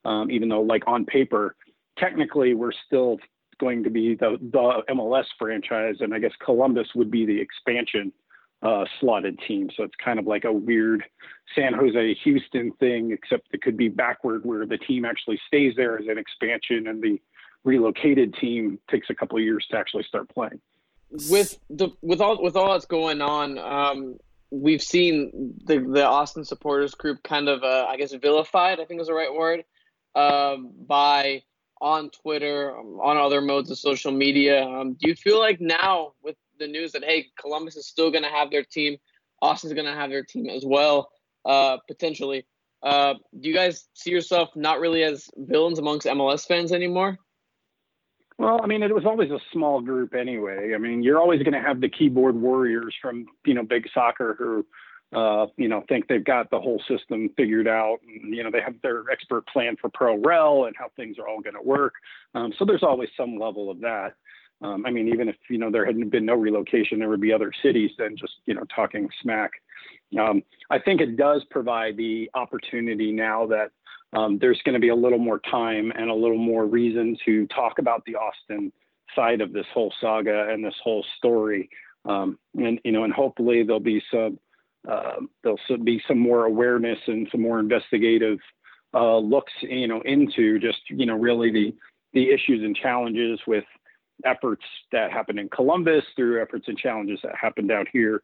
Um, even though, like on paper, technically we're still going to be the the MLS franchise, and I guess Columbus would be the expansion uh, slotted team. So it's kind of like a weird San Jose Houston thing, except it could be backward where the team actually stays there as an expansion and the relocated team takes a couple of years to actually start playing. with the with all with all that's going on, um, we've seen the the Austin supporters group kind of uh, I guess vilified. I think is the right word um, by on Twitter, on other modes of social media. Um, do you feel like now with the news that hey, Columbus is still going to have their team, Austin's going to have their team as well, uh, potentially? Uh, do you guys see yourself not really as villains amongst MLS fans anymore? Well, I mean, it was always a small group anyway. I mean, you're always going to have the keyboard warriors from, you know, big soccer who, uh, you know, think they've got the whole system figured out. And, you know, they have their expert plan for pro rel and how things are all going to work. Um, so there's always some level of that. Um, I mean, even if, you know, there hadn't been no relocation, there would be other cities than just, you know, talking smack. Um, I think it does provide the opportunity now that um, there's going to be a little more time and a little more reason to talk about the Austin side of this whole saga and this whole story. Um, and you know, and hopefully there'll be some uh, there'll be some more awareness and some more investigative uh, looks, you know, into just you know really the the issues and challenges with efforts that happened in Columbus through efforts and challenges that happened out here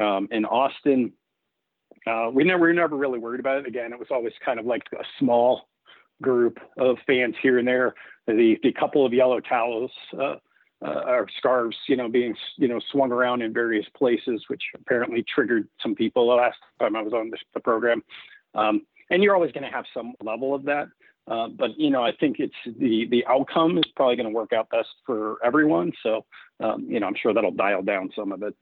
um, in Austin. Uh, we never we were never really worried about it. Again, it was always kind of like a small group of fans here and there. The the couple of yellow towels uh, uh, or scarves, you know, being you know swung around in various places, which apparently triggered some people the last time I was on the program. Um, and you're always going to have some level of that. Uh, but you know, I think it's the the outcome is probably going to work out best for everyone. So um, you know, I'm sure that'll dial down some of it.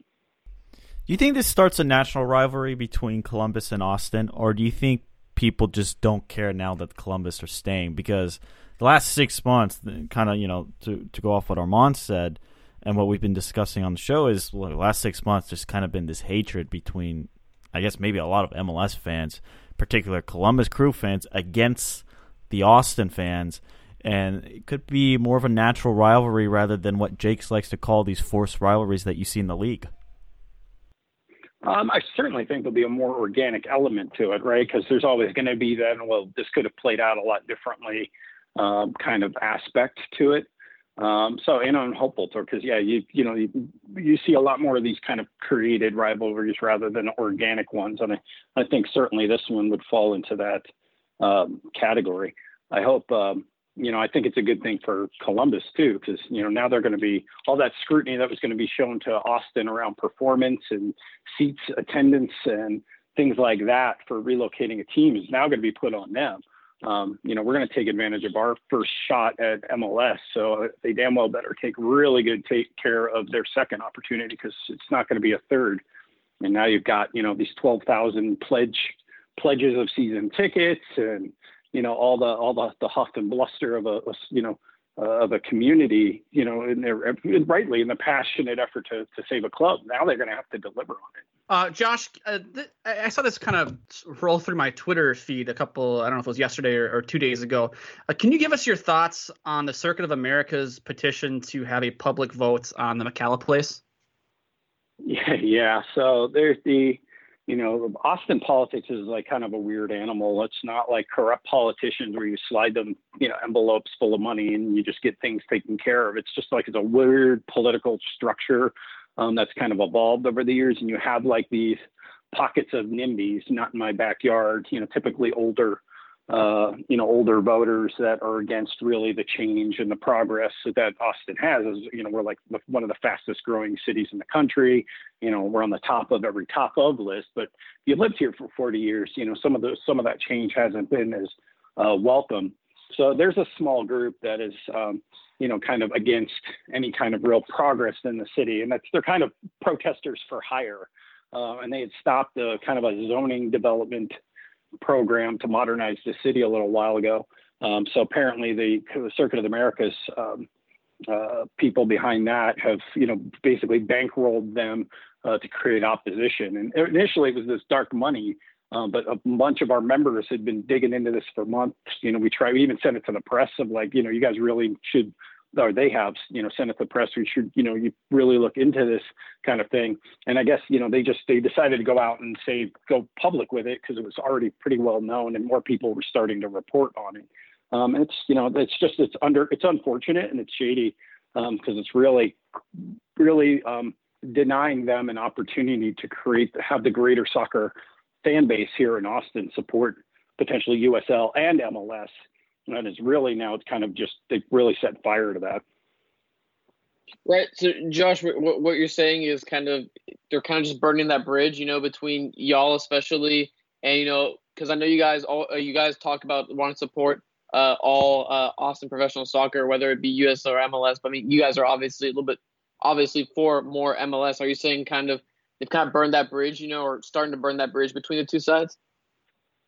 Do you think this starts a national rivalry between Columbus and Austin, or do you think people just don't care now that Columbus are staying? Because the last six months, kind of, you know, to, to go off what Armand said and what we've been discussing on the show is well, the last six months, there's kind of been this hatred between, I guess, maybe a lot of MLS fans, particular Columbus Crew fans, against the Austin fans. And it could be more of a natural rivalry rather than what Jakes likes to call these forced rivalries that you see in the league. Um, I certainly think there'll be a more organic element to it, right? Because there's always going to be that, well, this could have played out a lot differently um, kind of aspect to it. Um, so, and I'm hopeful to, because yeah, you you know you, you see a lot more of these kind of created rivalries rather than organic ones, and I, I think certainly this one would fall into that um, category. I hope um, you know, I think it's a good thing for Columbus too, because you know now they're going to be all that scrutiny that was going to be shown to Austin around performance and seats attendance and things like that for relocating a team is now going to be put on them. Um, you know, we're going to take advantage of our first shot at MLS, so they damn well better take really good take care of their second opportunity because it's not going to be a third. And now you've got you know these twelve thousand pledge pledges of season tickets and you know all the all the, the huff and bluster of a, a you know uh, of a community, you know, and they're rightly in the passionate effort to, to save a club. Now they're going to have to deliver on it. Uh, Josh, uh, th- I saw this kind of roll through my Twitter feed a couple, I don't know if it was yesterday or, or two days ago. Uh, can you give us your thoughts on the Circuit of America's petition to have a public vote on the McKalla place? Yeah, yeah. So there's the you know, Austin politics is like kind of a weird animal. It's not like corrupt politicians where you slide them, you know, envelopes full of money and you just get things taken care of. It's just like it's a weird political structure um, that's kind of evolved over the years. And you have like these pockets of NIMBYs, not in my backyard, you know, typically older uh, you know, older voters that are against really the change and the progress that Austin has. Is, you know, we're like one of the fastest growing cities in the country. You know, we're on the top of every top of list. But if you lived here for 40 years. You know, some of the some of that change hasn't been as uh, welcome. So there's a small group that is, um, you know, kind of against any kind of real progress in the city, and that's they're kind of protesters for hire. Uh, and they had stopped the kind of a zoning development program to modernize the city a little while ago. Um, so apparently, the, Circuit of the Americas um, uh, people behind that have, you know, basically bankrolled them uh, to create opposition. And initially, it was this dark money. Um, but a bunch of our members had been digging into this for months. You know, we tried, we even sent it to the press of like, you know, you guys really should or they have, you know, sent to the press. We should, you know, you really look into this kind of thing. And I guess, you know, they just they decided to go out and say go public with it because it was already pretty well known and more people were starting to report on it. Um, it's, you know, it's just it's under it's unfortunate and it's shady. because um, it's really, really um, denying them an opportunity to create have the greater soccer fan base here in Austin support potentially USL and MLS. And it's really now it's kind of just they really set fire to that. Right. So, Josh, what, what you're saying is kind of they're kind of just burning that bridge, you know, between y'all especially, and you know, because I know you guys all uh, you guys talk about wanting to support uh, all uh, Austin professional soccer, whether it be US or MLS. But I mean, you guys are obviously a little bit obviously for more MLS. Are you saying kind of they've kind of burned that bridge, you know, or starting to burn that bridge between the two sides?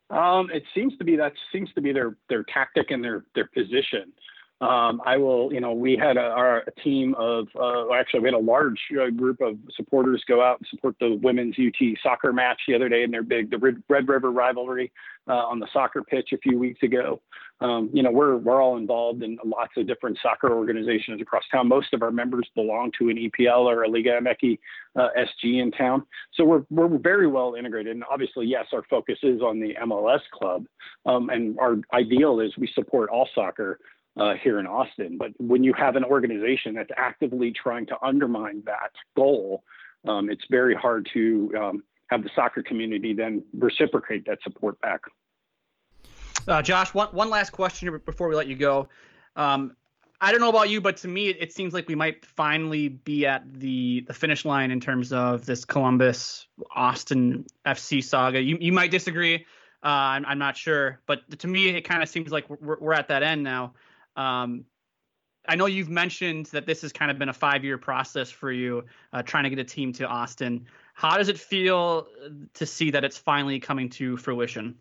Um, it seems to be that seems to be their their tactic and their their position. Um, I will, you know, we had a, our, team of, uh, actually, we had a large uh, group of supporters go out and support the women's UT soccer match the other day in their big, the Red River rivalry uh, on the soccer pitch a few weeks ago. Um, you know, we're, we're all involved in lots of different soccer organizations across town. Most of our members belong to an EPL or a Liga MX uh, SG in town. So we're, we're very well integrated. And obviously, yes, our focus is on the MLS club. Um, and our ideal is we support all soccer uh, here in Austin. But when you have an organization that's actively trying to undermine that goal, um, it's very hard to um, have the soccer community then reciprocate that support back. Uh, Josh, one, one last question before we let you go. Um, I don't know about you, but to me, it, seems like we might finally be at the, the finish line in terms of this Columbus Austin FC saga. You, you might disagree. Uh, I'm, I'm, not sure, but to me, it kind of seems like we're, we're, at that end now. Um, I know you've mentioned that this has kind of been a five year process for you, uh, trying to get a team to Austin. How does it feel to see that it's finally coming to fruition?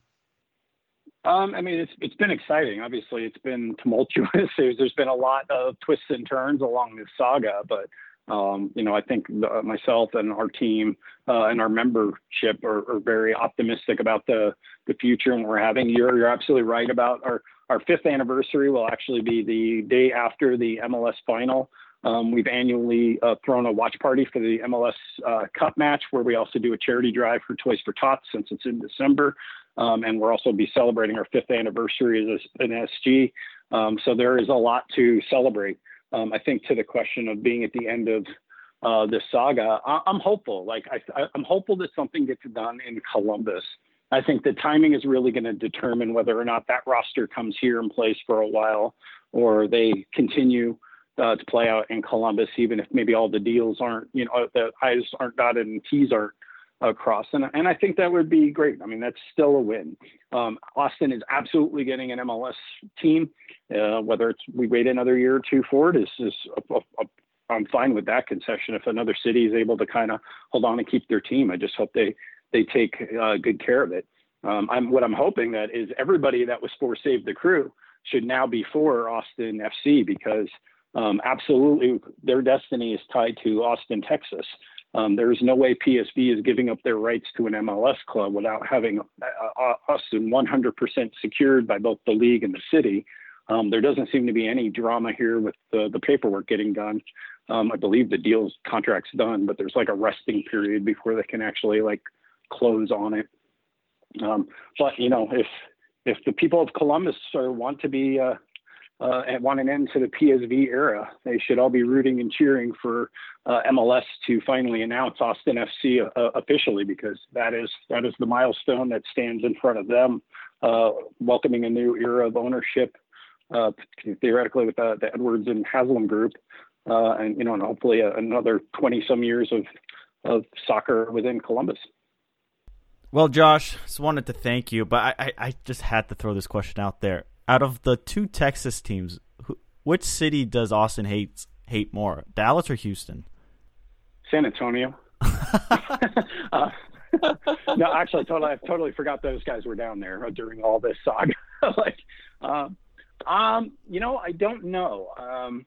Um, I mean, it's it's been exciting. Obviously, it's been tumultuous. there's, there's been a lot of twists and turns along this saga, but um, you know, I think the, myself and our team uh, and our membership are, are, very optimistic about the the future and we're having. You're you're absolutely right about our our fifth anniversary will actually be the day after the MLS final. Um, we've annually uh, thrown a watch party for the MLS uh, Cup match, where we also do a charity drive for Toys for Tots since it's in December, um, and we'll also be celebrating our fifth anniversary as an SG. Um, so there is a lot to celebrate. Um, I think to the question of being at the end of uh, this saga, I- am hopeful. Like I, am hopeful that something gets done in Columbus. I think the timing is really going to determine whether or not that roster comes here in place for a while, or they continue uh, to play out in Columbus, even if maybe all the deals aren't, you know, the I's aren't dotted and T's aren't across. And, and I think that would be great. I mean, that's still a win. Um, Austin is absolutely getting an MLS team. Uh, whether it's we wait another year or two for it is, is a, a, I'm fine with that concession. If another city is able to kind of hold on and keep their team, I just hope they they take uh, good care of it. Um, I'm what I'm hoping that is everybody that was for Save the Crew should now be for Austin FC because um, absolutely their destiny is tied to Austin, Texas. Um, there is no way PSV is giving up their rights to an MLS club without having uh, uh, Austin 100% secured by both the league and the city. Um, there doesn't seem to be any drama here with the, the paperwork getting done. Um, I believe the deal's contract's done, but there's like a resting period before they can actually like close on it. Um, but you know, if if the people of Columbus are, want to be uh, uh, want an end to the PSV era. They should all be rooting and cheering for uh, MLS to finally announce Austin FC uh, officially because that is that is the milestone that stands in front of them, uh, welcoming a new era of ownership, uh, theoretically with the, the, Edwards and Haslam group, uh, and you know, and hopefully another 20 some years of of soccer within Columbus. Well, Josh, just wanted to thank you, but I, I, I just had to throw this question out there out of the two Texas teams, which city does Austin hate hate more, Dallas or Houston? San Antonio. uh, no, actually, totally, I totally forgot those guys were down there during all this saga. like, um, um, you know, I don't know. Um,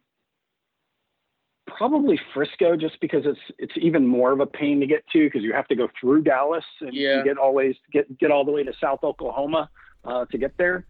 probably Frisco, just because it's it's even more of a pain to get to because you have to go through Dallas and yeah. get always get get all the way to South Oklahoma uh, to get there.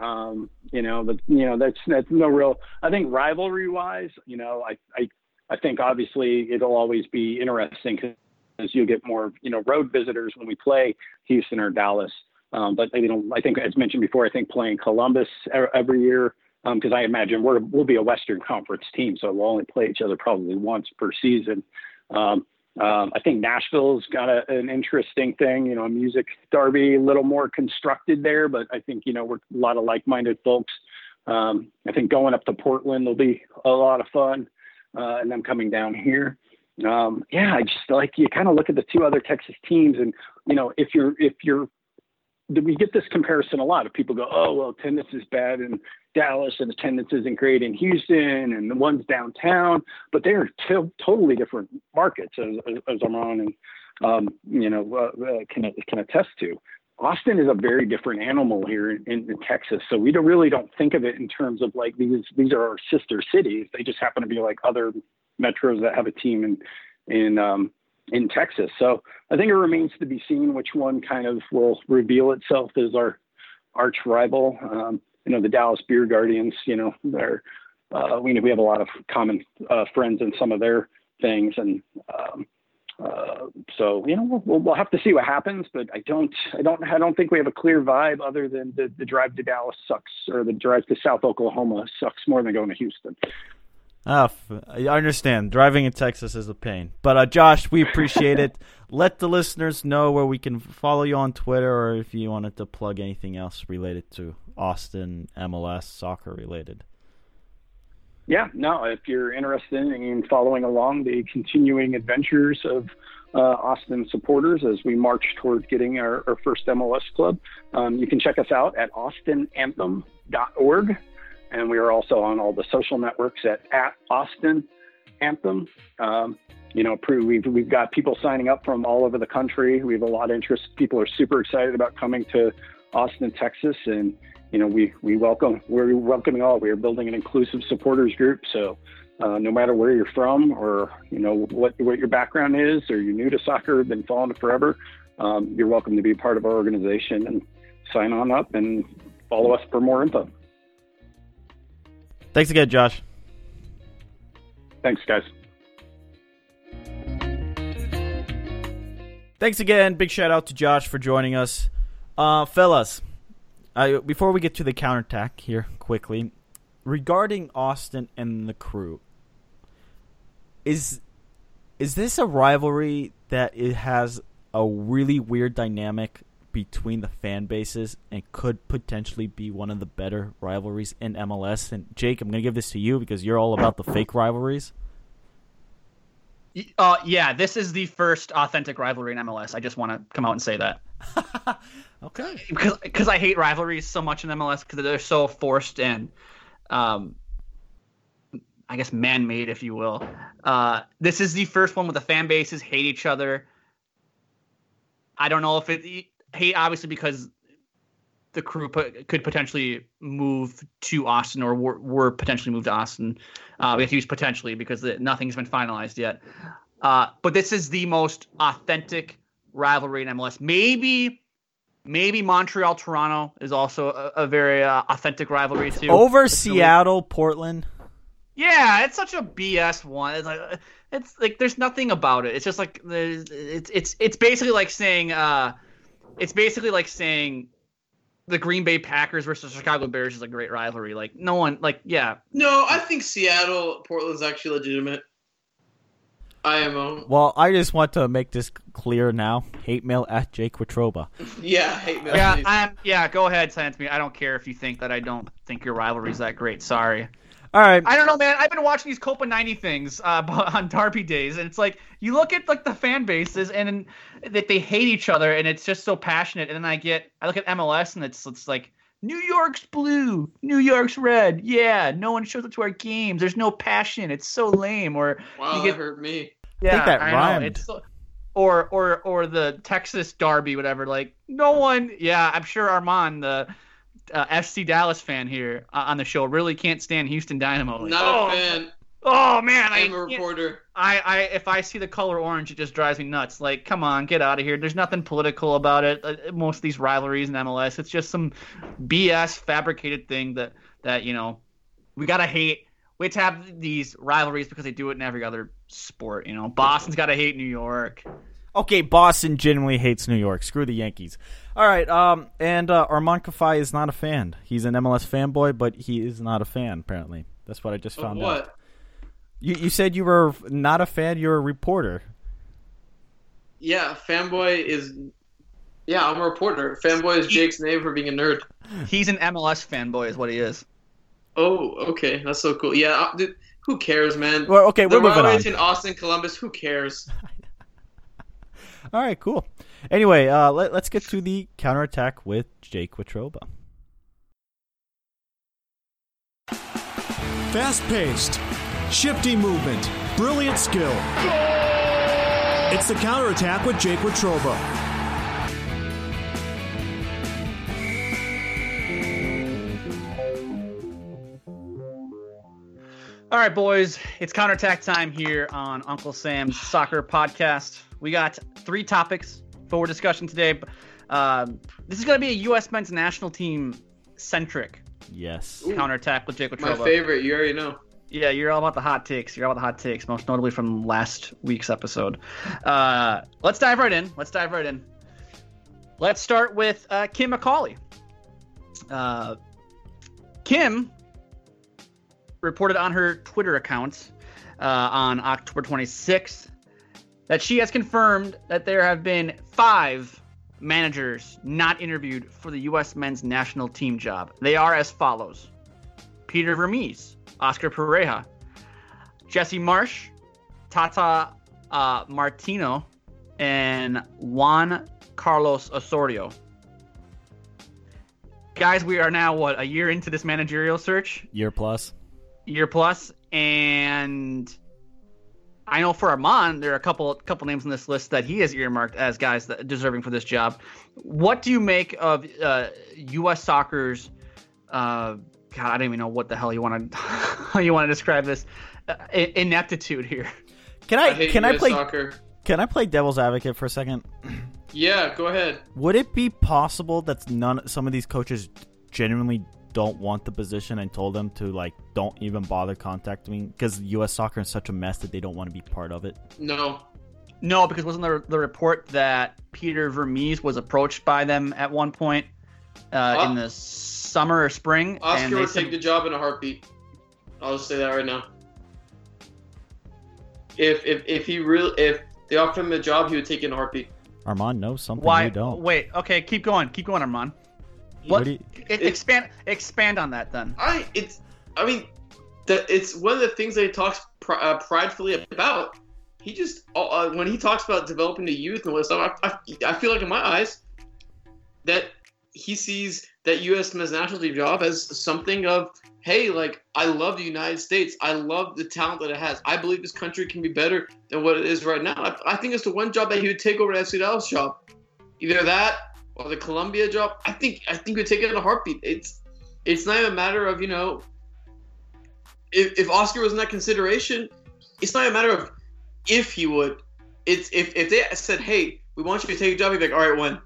Um, you know, but you know that's that's no real. I think rivalry wise, you know, I I I think obviously it'll always be interesting because you'll get more you know road visitors when we play Houston or Dallas. Um, but you know, I think as mentioned before, I think playing Columbus every year because um, I imagine we're, we'll be a Western Conference team, so we'll only play each other probably once per season. Um, um, I think Nashville's got a, an interesting thing, you know, a music derby, a little more constructed there, but I think, you know, we're a lot of like minded folks. Um, I think going up to Portland will be a lot of fun, uh, and then coming down here. Um, yeah, I just like you kind of look at the two other Texas teams, and you know, if you're if you're we get this comparison a lot of people go, oh well, attendance is bad in Dallas and attendance isn't great in Houston, and the ones downtown, but they're t- totally different markets, as, as Armand and um, you know uh, uh, can can attest to. Austin is a very different animal here in, in, Texas, so we don't, really don't think of it in terms of like these these are our sister cities. They just happen to be like other metros that have a team in in um, in Texas. So I think it remains to be seen which one kind of will reveal itself as our arch rival. Um, you know, the Dallas Beer Guardians. You know, they're uh, we we have a lot of common uh, friends in some of their things, and um, uh, so you know we'll, we'll have to see what happens. But I don't I don't I don't think we have a clear vibe other than the, the drive to Dallas sucks or the drive to South Oklahoma sucks more than going to Houston. Oh, I understand. Driving in Texas is a pain. But uh, Josh, we appreciate it. Let the listeners know where we can follow you on Twitter or if you wanted to plug anything else related to Austin MLS soccer related. Yeah, no, if you're interested in following along the continuing adventures of uh, Austin supporters as we march toward getting our, our first MLS club, um, you can check us out at austinanthem.org. And we are also on all the social networks at, at Austin Anthem. Um, you know, we've, we've got people signing up from all over the country. We have a lot of interest. People are super excited about coming to Austin, Texas. And, you know, we, we welcome, we're welcoming all. We are building an inclusive supporters group. So uh, no matter where you're from or, you know, what, what your background is, or you're new to soccer, been following it forever, um, you're welcome to be part of our organization and sign on up and follow us for more info. Thanks again, Josh. Thanks, guys. Thanks again. Big shout out to Josh for joining us. Uh, fellas, uh, before we get to the counterattack here quickly, regarding Austin and the crew, is is this a rivalry that it has a really weird dynamic between the fan bases and could potentially be one of the better rivalries in MLS. And Jake, I'm going to give this to you because you're all about the fake rivalries. Uh, yeah, this is the first authentic rivalry in MLS. I just want to come out and say that. okay. Because because I hate rivalries so much in MLS because they're so forced and, um, I guess man-made, if you will. Uh, this is the first one where the fan bases hate each other. I don't know if it hate obviously because the crew could potentially move to Austin or were, were potentially moved to Austin. Uh, we have to use potentially because the, nothing's been finalized yet. Uh, but this is the most authentic rivalry in MLS. Maybe, maybe Montreal Toronto is also a, a very uh, authentic rivalry too. Over Seattle, Portland. Yeah, it's such a BS one. It's like it's like there's nothing about it. It's just like it's it's it's basically like saying. Uh, it's basically like saying the Green Bay Packers versus Chicago Bears is a great rivalry. Like no one, like yeah. No, I think Seattle Portland's actually legitimate. IMO. Well, I just want to make this clear now. Hate mail at Jake Watroba. yeah, hate mail. Yeah, I'm, yeah. Go ahead, send it to me. I don't care if you think that I don't think your rivalry's that great. Sorry. All right. I don't know, man. I've been watching these Copa 90 things uh, on Derby days, and it's like you look at like the fan bases and that they hate each other, and it's just so passionate. And then I get, I look at MLS, and it's it's like New York's blue, New York's red. Yeah, no one shows up to our games. There's no passion. It's so lame. Or wow, you get, that hurt me. Yeah, I think that I rhymed. Know, it's so, or or or the Texas Derby, whatever. Like no one. Yeah, I'm sure Armand the uh, FC Dallas fan here uh, on the show really can't stand Houston Dynamo. Like, Not oh, a fan. Oh man, I'm I, a reporter. I, I, if I see the color orange, it just drives me nuts. Like, come on, get out of here. There's nothing political about it. Uh, most of these rivalries in MLS, it's just some BS fabricated thing that that you know we gotta hate. We have to have these rivalries because they do it in every other sport. You know, Boston's gotta hate New York. Okay, Boston genuinely hates New York. Screw the Yankees. All right, um, and uh, Armand Kafai is not a fan. He's an MLS fanboy, but he is not a fan. Apparently, that's what I just Of found out. what? You you said you were not a fan. You're a reporter. Yeah, fanboy is. Yeah, I'm a reporter. Fanboy is Jake's name for being a nerd. He's an MLS fanboy, is what he is. Oh, okay, that's so cool. Yeah, uh, dude, who cares, man? Well, okay, the we're moving on. rivalries in Austin, Columbus. Who cares? All right, cool. Anyway, uh, let, let's get to the counterattack with Jake Watroba. Fast paced, shifty movement, brilliant skill. It's the counterattack with Jake Watroba. All right, boys, it's counterattack time here on Uncle Sam's Soccer Podcast. We got three topics for discussion today. Um, this is going to be a U.S. men's national team centric Yes. counterattack with Jake My Watroba. favorite. You already know. Yeah, you're all about the hot takes. You're all about the hot takes, most notably from last week's episode. Uh, let's dive right in. Let's dive right in. Let's start with uh, Kim McCauley. Uh, Kim reported on her Twitter account uh, on October 26th that she has confirmed that there have been five managers not interviewed for the U.S. men's national team job. They are as follows Peter Vermes, Oscar Pareja, Jesse Marsch, Tata uh, Martino, and Juan Carlos Osorio. Guys, we are now, what, a year into this managerial search? Year plus. year plus, and I know for Armand, there are a couple couple names on this list that he has earmarked as guys that deserving for this job. What do you make of uh, U.S. soccer's? Uh, God, I don't even know what the hell you want to you want to describe this uh, ineptitude here. Can I I, hate can I play soccer. can I play devil's advocate for a second? Yeah, go ahead. Would it be possible that none some of these coaches genuinely don't want the position and told them to like don't even bother contacting me because U.S. soccer is such a mess that they don't want to be part of it? No. No, because wasn't there the report that Peter Vermes was approached by them at one point uh, Ah. in the summer or spring? and Oscar they would said- take the job in a heartbeat. I'll just say that right now. If if if he really if they offered him a job, he would take it in a heartbeat. Armand knows something Why? you don't. Wait. Okay. Keep going. Keep going, Armand. What What? do you- e- expand. Expand on that then. I it's I mean that it's one of the things that he talks pr- uh, pridefully about. He just uh, uh, when he talks about developing the youth and all this stuff, I, I, I feel like in my eyes that he sees that U.S. men's national team job as something of hey, like I love the United States, I love the talent that it has. I believe this country can be better than what it is right now. I, I think it's the one job that he would take over FC Dallas job, either that or the Colombia job. I think I think would take it in a heartbeat. It's it's not even a matter of you know if, if Oscar was in that consideration, it's not a matter of if he would. It's if, if they said, "Hey, we want you to take a job," he'd be like, "All right, when?"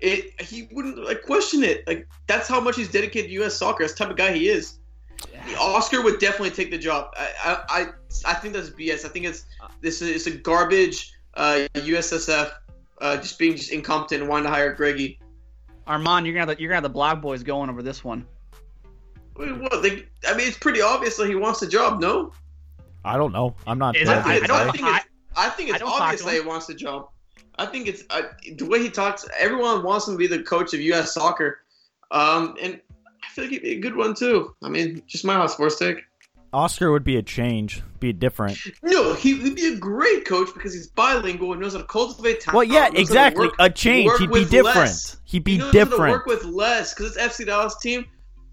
It he wouldn't like question it. Like that's how much he's dedicated to U.S. soccer. That's the type of guy he is. Oscar would definitely take the job. I I, I, I think that's BS. I think it's this is it's a garbage uh, USSF uh, just being just incompetent and wanting to hire Greggy. Armand, you're gonna have the, you're gonna have the blog boys going over this one. Wait, what? They, I mean, it's pretty obvious that he wants the job. No. I don't know. I'm not. Is there it- to I- I don't- think it's, I think it's don't obvious that he wants the job. I think it's I, the way he talks. Everyone wants him to be the coach of U.S. soccer, um, and I feel like he'd be a good one too. I mean, just my hot sports take. Oscar would be a change, be different. No, he would be a great coach because he's bilingual and knows how to cultivate talent. Well, yeah, knows how to exactly. work- A change. He'd be different. less. He'd be different. he knows How to work with less because it's FC Dallas team.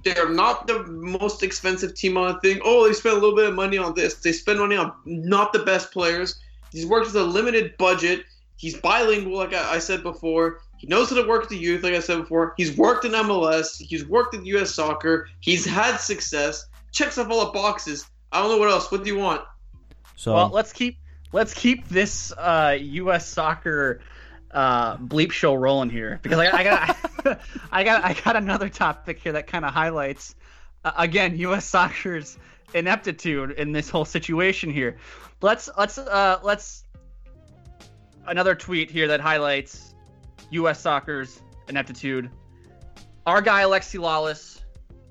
They're not the most expensive team on the thing. Oh, they spend a little bit of money on this. They spend money on not the best players. He's worked with a limited budget. He's bilingual, like I, I said before. He knows how to work with the youth, like I said before. He's worked in MLS. He's worked in U.S. soccer. He's had success. Checks off all the boxes. I don't know what else. What do you want? So Well, let's keep let's keep this uh, U.S. soccer uh, bleep show rolling here because I, I got I got I got another topic here that kind of highlights uh, again U.S. soccer's ineptitude in this whole situation here. Let's let's uh, let's another tweet here that highlights U.S. soccer's ineptitude. Our guy Alexi Lalas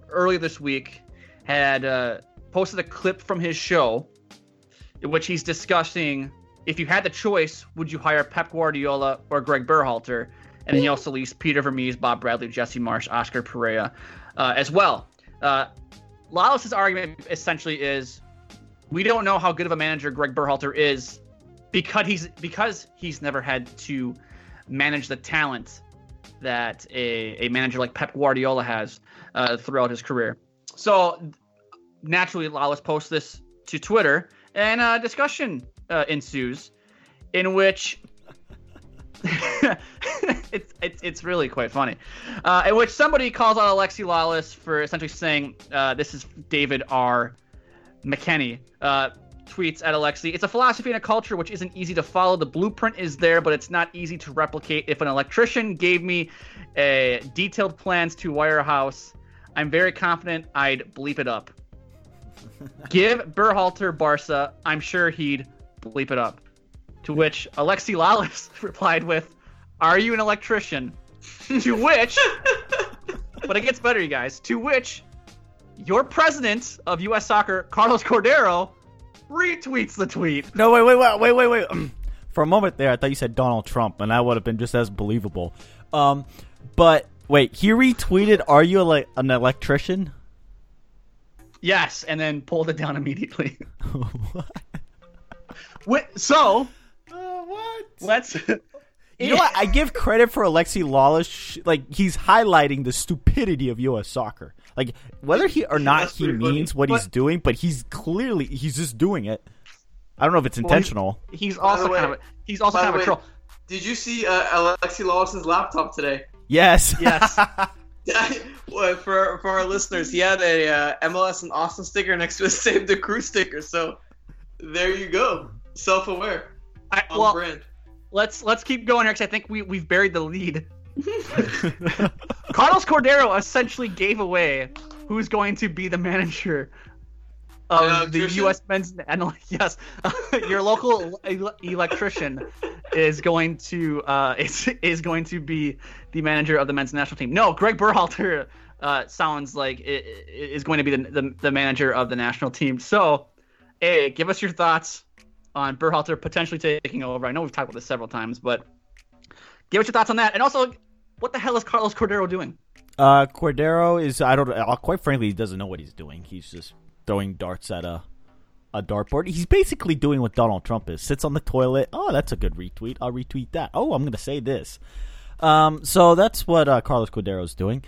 earlier this week had uh, posted a clip from his show in which he's discussing if you had the choice, would you hire Pep Guardiola or Greg Berhalter? And he also lists Peter Vermes, Bob Bradley, Jesse Marsch, Oscar Pareja uh, as well. Uh, Lalas's argument essentially is we don't know how good of a manager Greg Berhalter is because he's because he's never had to manage the talent that a, a manager like Pep Guardiola has uh, throughout his career. So naturally, Lalas posts this to Twitter, and a discussion uh, ensues in which it's, it's it's really quite funny. Uh, in which somebody calls out Alexi Lalas for essentially saying uh, this is David R. McKenney. Uh, tweets at Alexi, it's a philosophy and a culture which isn't easy to follow. The blueprint is there, but it's not easy to replicate. If an electrician gave me a detailed plans to wire a house, I'm very confident I'd bleep it up. Give Berhalter Barca, I'm sure he'd bleep it up. To which Alexi Lalas replied with, Are you an electrician? to which, but it gets better, you guys. To which, your president of U.S. Soccer, Carlos Cordeiro, retweets the tweet. No, wait, wait, wait, wait, wait, wait. For a moment there, I thought you said Donald Trump, and that would have been just as believable. Um, but wait, he retweeted, "Are you like an electrician?" Yes, and then pulled it down immediately. what? So, Uh, what? let's. You know what? I give credit for Alexi Lalas. Like he's highlighting the stupidity of U.S. soccer. Like whether he or not That's he pretty funny. means what he's doing, but he's clearly he's just doing it. I don't know if it's Well, intentional. He's also way- kind of he's also by kind the of a troll. Did you see uh, Alexi Lalas's laptop today? Yes. Yes. for for our listeners, he had a uh, MLS and Austin sticker next to his Save the Crew sticker. So there you go, self-aware, on well, brand. let's let's keep going here because I think we we've buried the lead. Carlos Cordeiro essentially gave away who's going to be the manager of An the electrician? U.S. men's and yes, your local el- electrician is going to uh, is is going to be the manager of the men's national team. No, Greg Berhalter uh, sounds like i- i- is going to be the, the the manager of the national team. So, hey, give us your thoughts on Berhalter potentially taking over. I know we've talked about this several times, but give us your thoughts on that. And also, what the hell is Carlos Cordeiro doing? Uh, Cordeiro is I don't uh, quite frankly he doesn't know what he's doing. He's just throwing darts at a a dartboard. He's basically doing what Donald Trump is. Sits on the toilet. Oh, that's a good retweet. I'll retweet that. Oh, I'm gonna say this. Um, so that's what uh, Carlos Cordeiro is doing,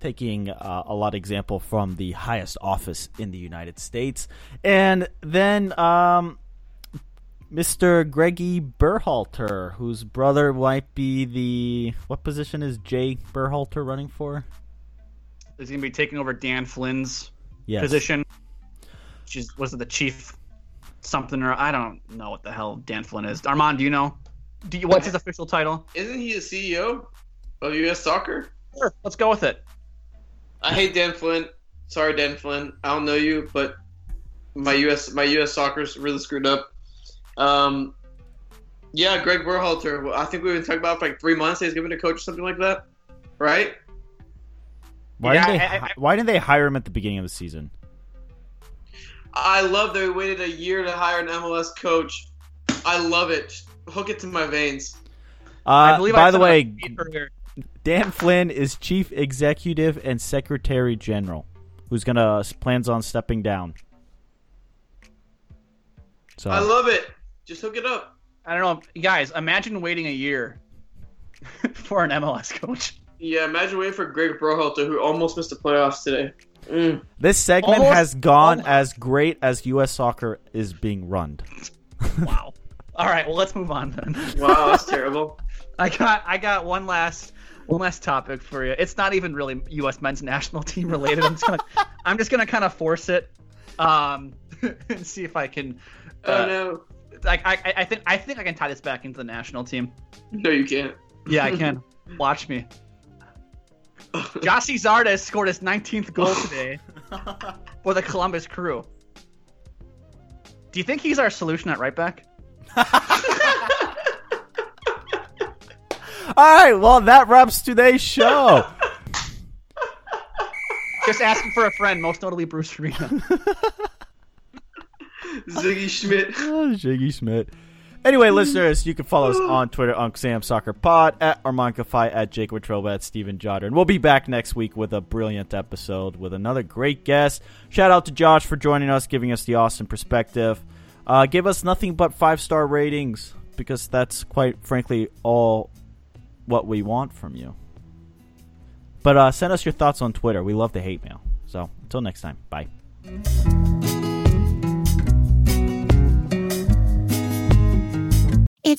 taking uh, a lot of example from the highest office in the United States, and then um, Mr. Greggy Berhalter, whose brother might be the what position is Jay Berhalter running for? Is he going to be taking over Dan Flynn's Yes. position? Which was it the chief something or I don't know what the hell Dan Flynn is. Armand, do you know? Do you, what's his official title? Isn't he the CEO of U.S. Soccer? Sure, let's go with it. I hate Dan Flynn. Sorry, Dan Flynn. I don't know you, but my U.S. my U.S. Soccer's really screwed up. Um, yeah, Greg Berhalter. I think we've been talking about it for like three months. He's given a coach or something like that, right? Why Yeah, didn't they? I- I- why didn't they hire him at the beginning of the season? I love that we waited a year to hire an MLS coach. I love it. Hook it to my veins. Uh, I believe by I the way, Dan Flynn is chief executive and secretary general, who's gonna plans on stepping down. So I love it. Just hook it up. I don't know, guys. Imagine waiting a year for an MLS coach. Yeah, imagine waiting for Greg Berhalter, who almost missed the playoffs today. Mm. this segment Almost- has gone almost. as great as U.S. soccer is being run. Wow. All right, well, let's move on then. Wow, that's terrible. I got I got one last one last topic for you. It's not even really U.S. men's national team related. I'm just gonna I'm just gonna kind of force it, um, and see if I can. oh Uh, no, Like I, I I think I think I can tie this back into the national team. no, you can't. Yeah, I can. Watch me. Gyasi Zardes scored his 19th goal today for the Columbus Crew. Do you think he's our solution at right back? All right, well, that wraps today's show. Just asking for a friend, most notably Bruce Arena. Sigi Schmid. Oh, Jiggy Schmid. Anyway, listeners, you can follow us on Twitter, Unc Sam Soccer Pod, at Armand Kafai, at Jake Watroba, at Steven Jodder. And we'll be back next week with a brilliant episode with another great guest. Shout out to Josh for joining us, giving us the awesome perspective. Uh, give us nothing but five star ratings because that's quite frankly all what we want from you. But uh, send us your thoughts on Twitter. We love the hate mail. So until next time, bye.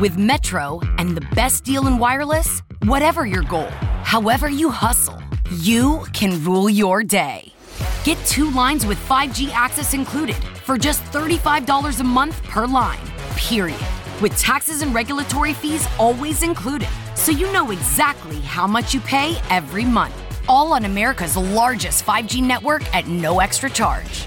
With Metro and the best deal in wireless, whatever your goal, however you hustle, you can rule your day. Get two lines with 5G access included for just $35 a month per line, period. With taxes and regulatory fees always included, so you know exactly how much you pay every month. All on America's largest 5G network at no extra charge.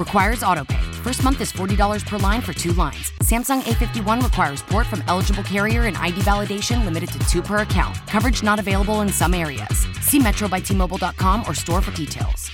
Requires autopay. First month is $40 per line for two lines. Samsung A51 requires port from eligible carrier and ID validation limited to two per account. Coverage not available in some areas. See metrobytmobile.com or store for details.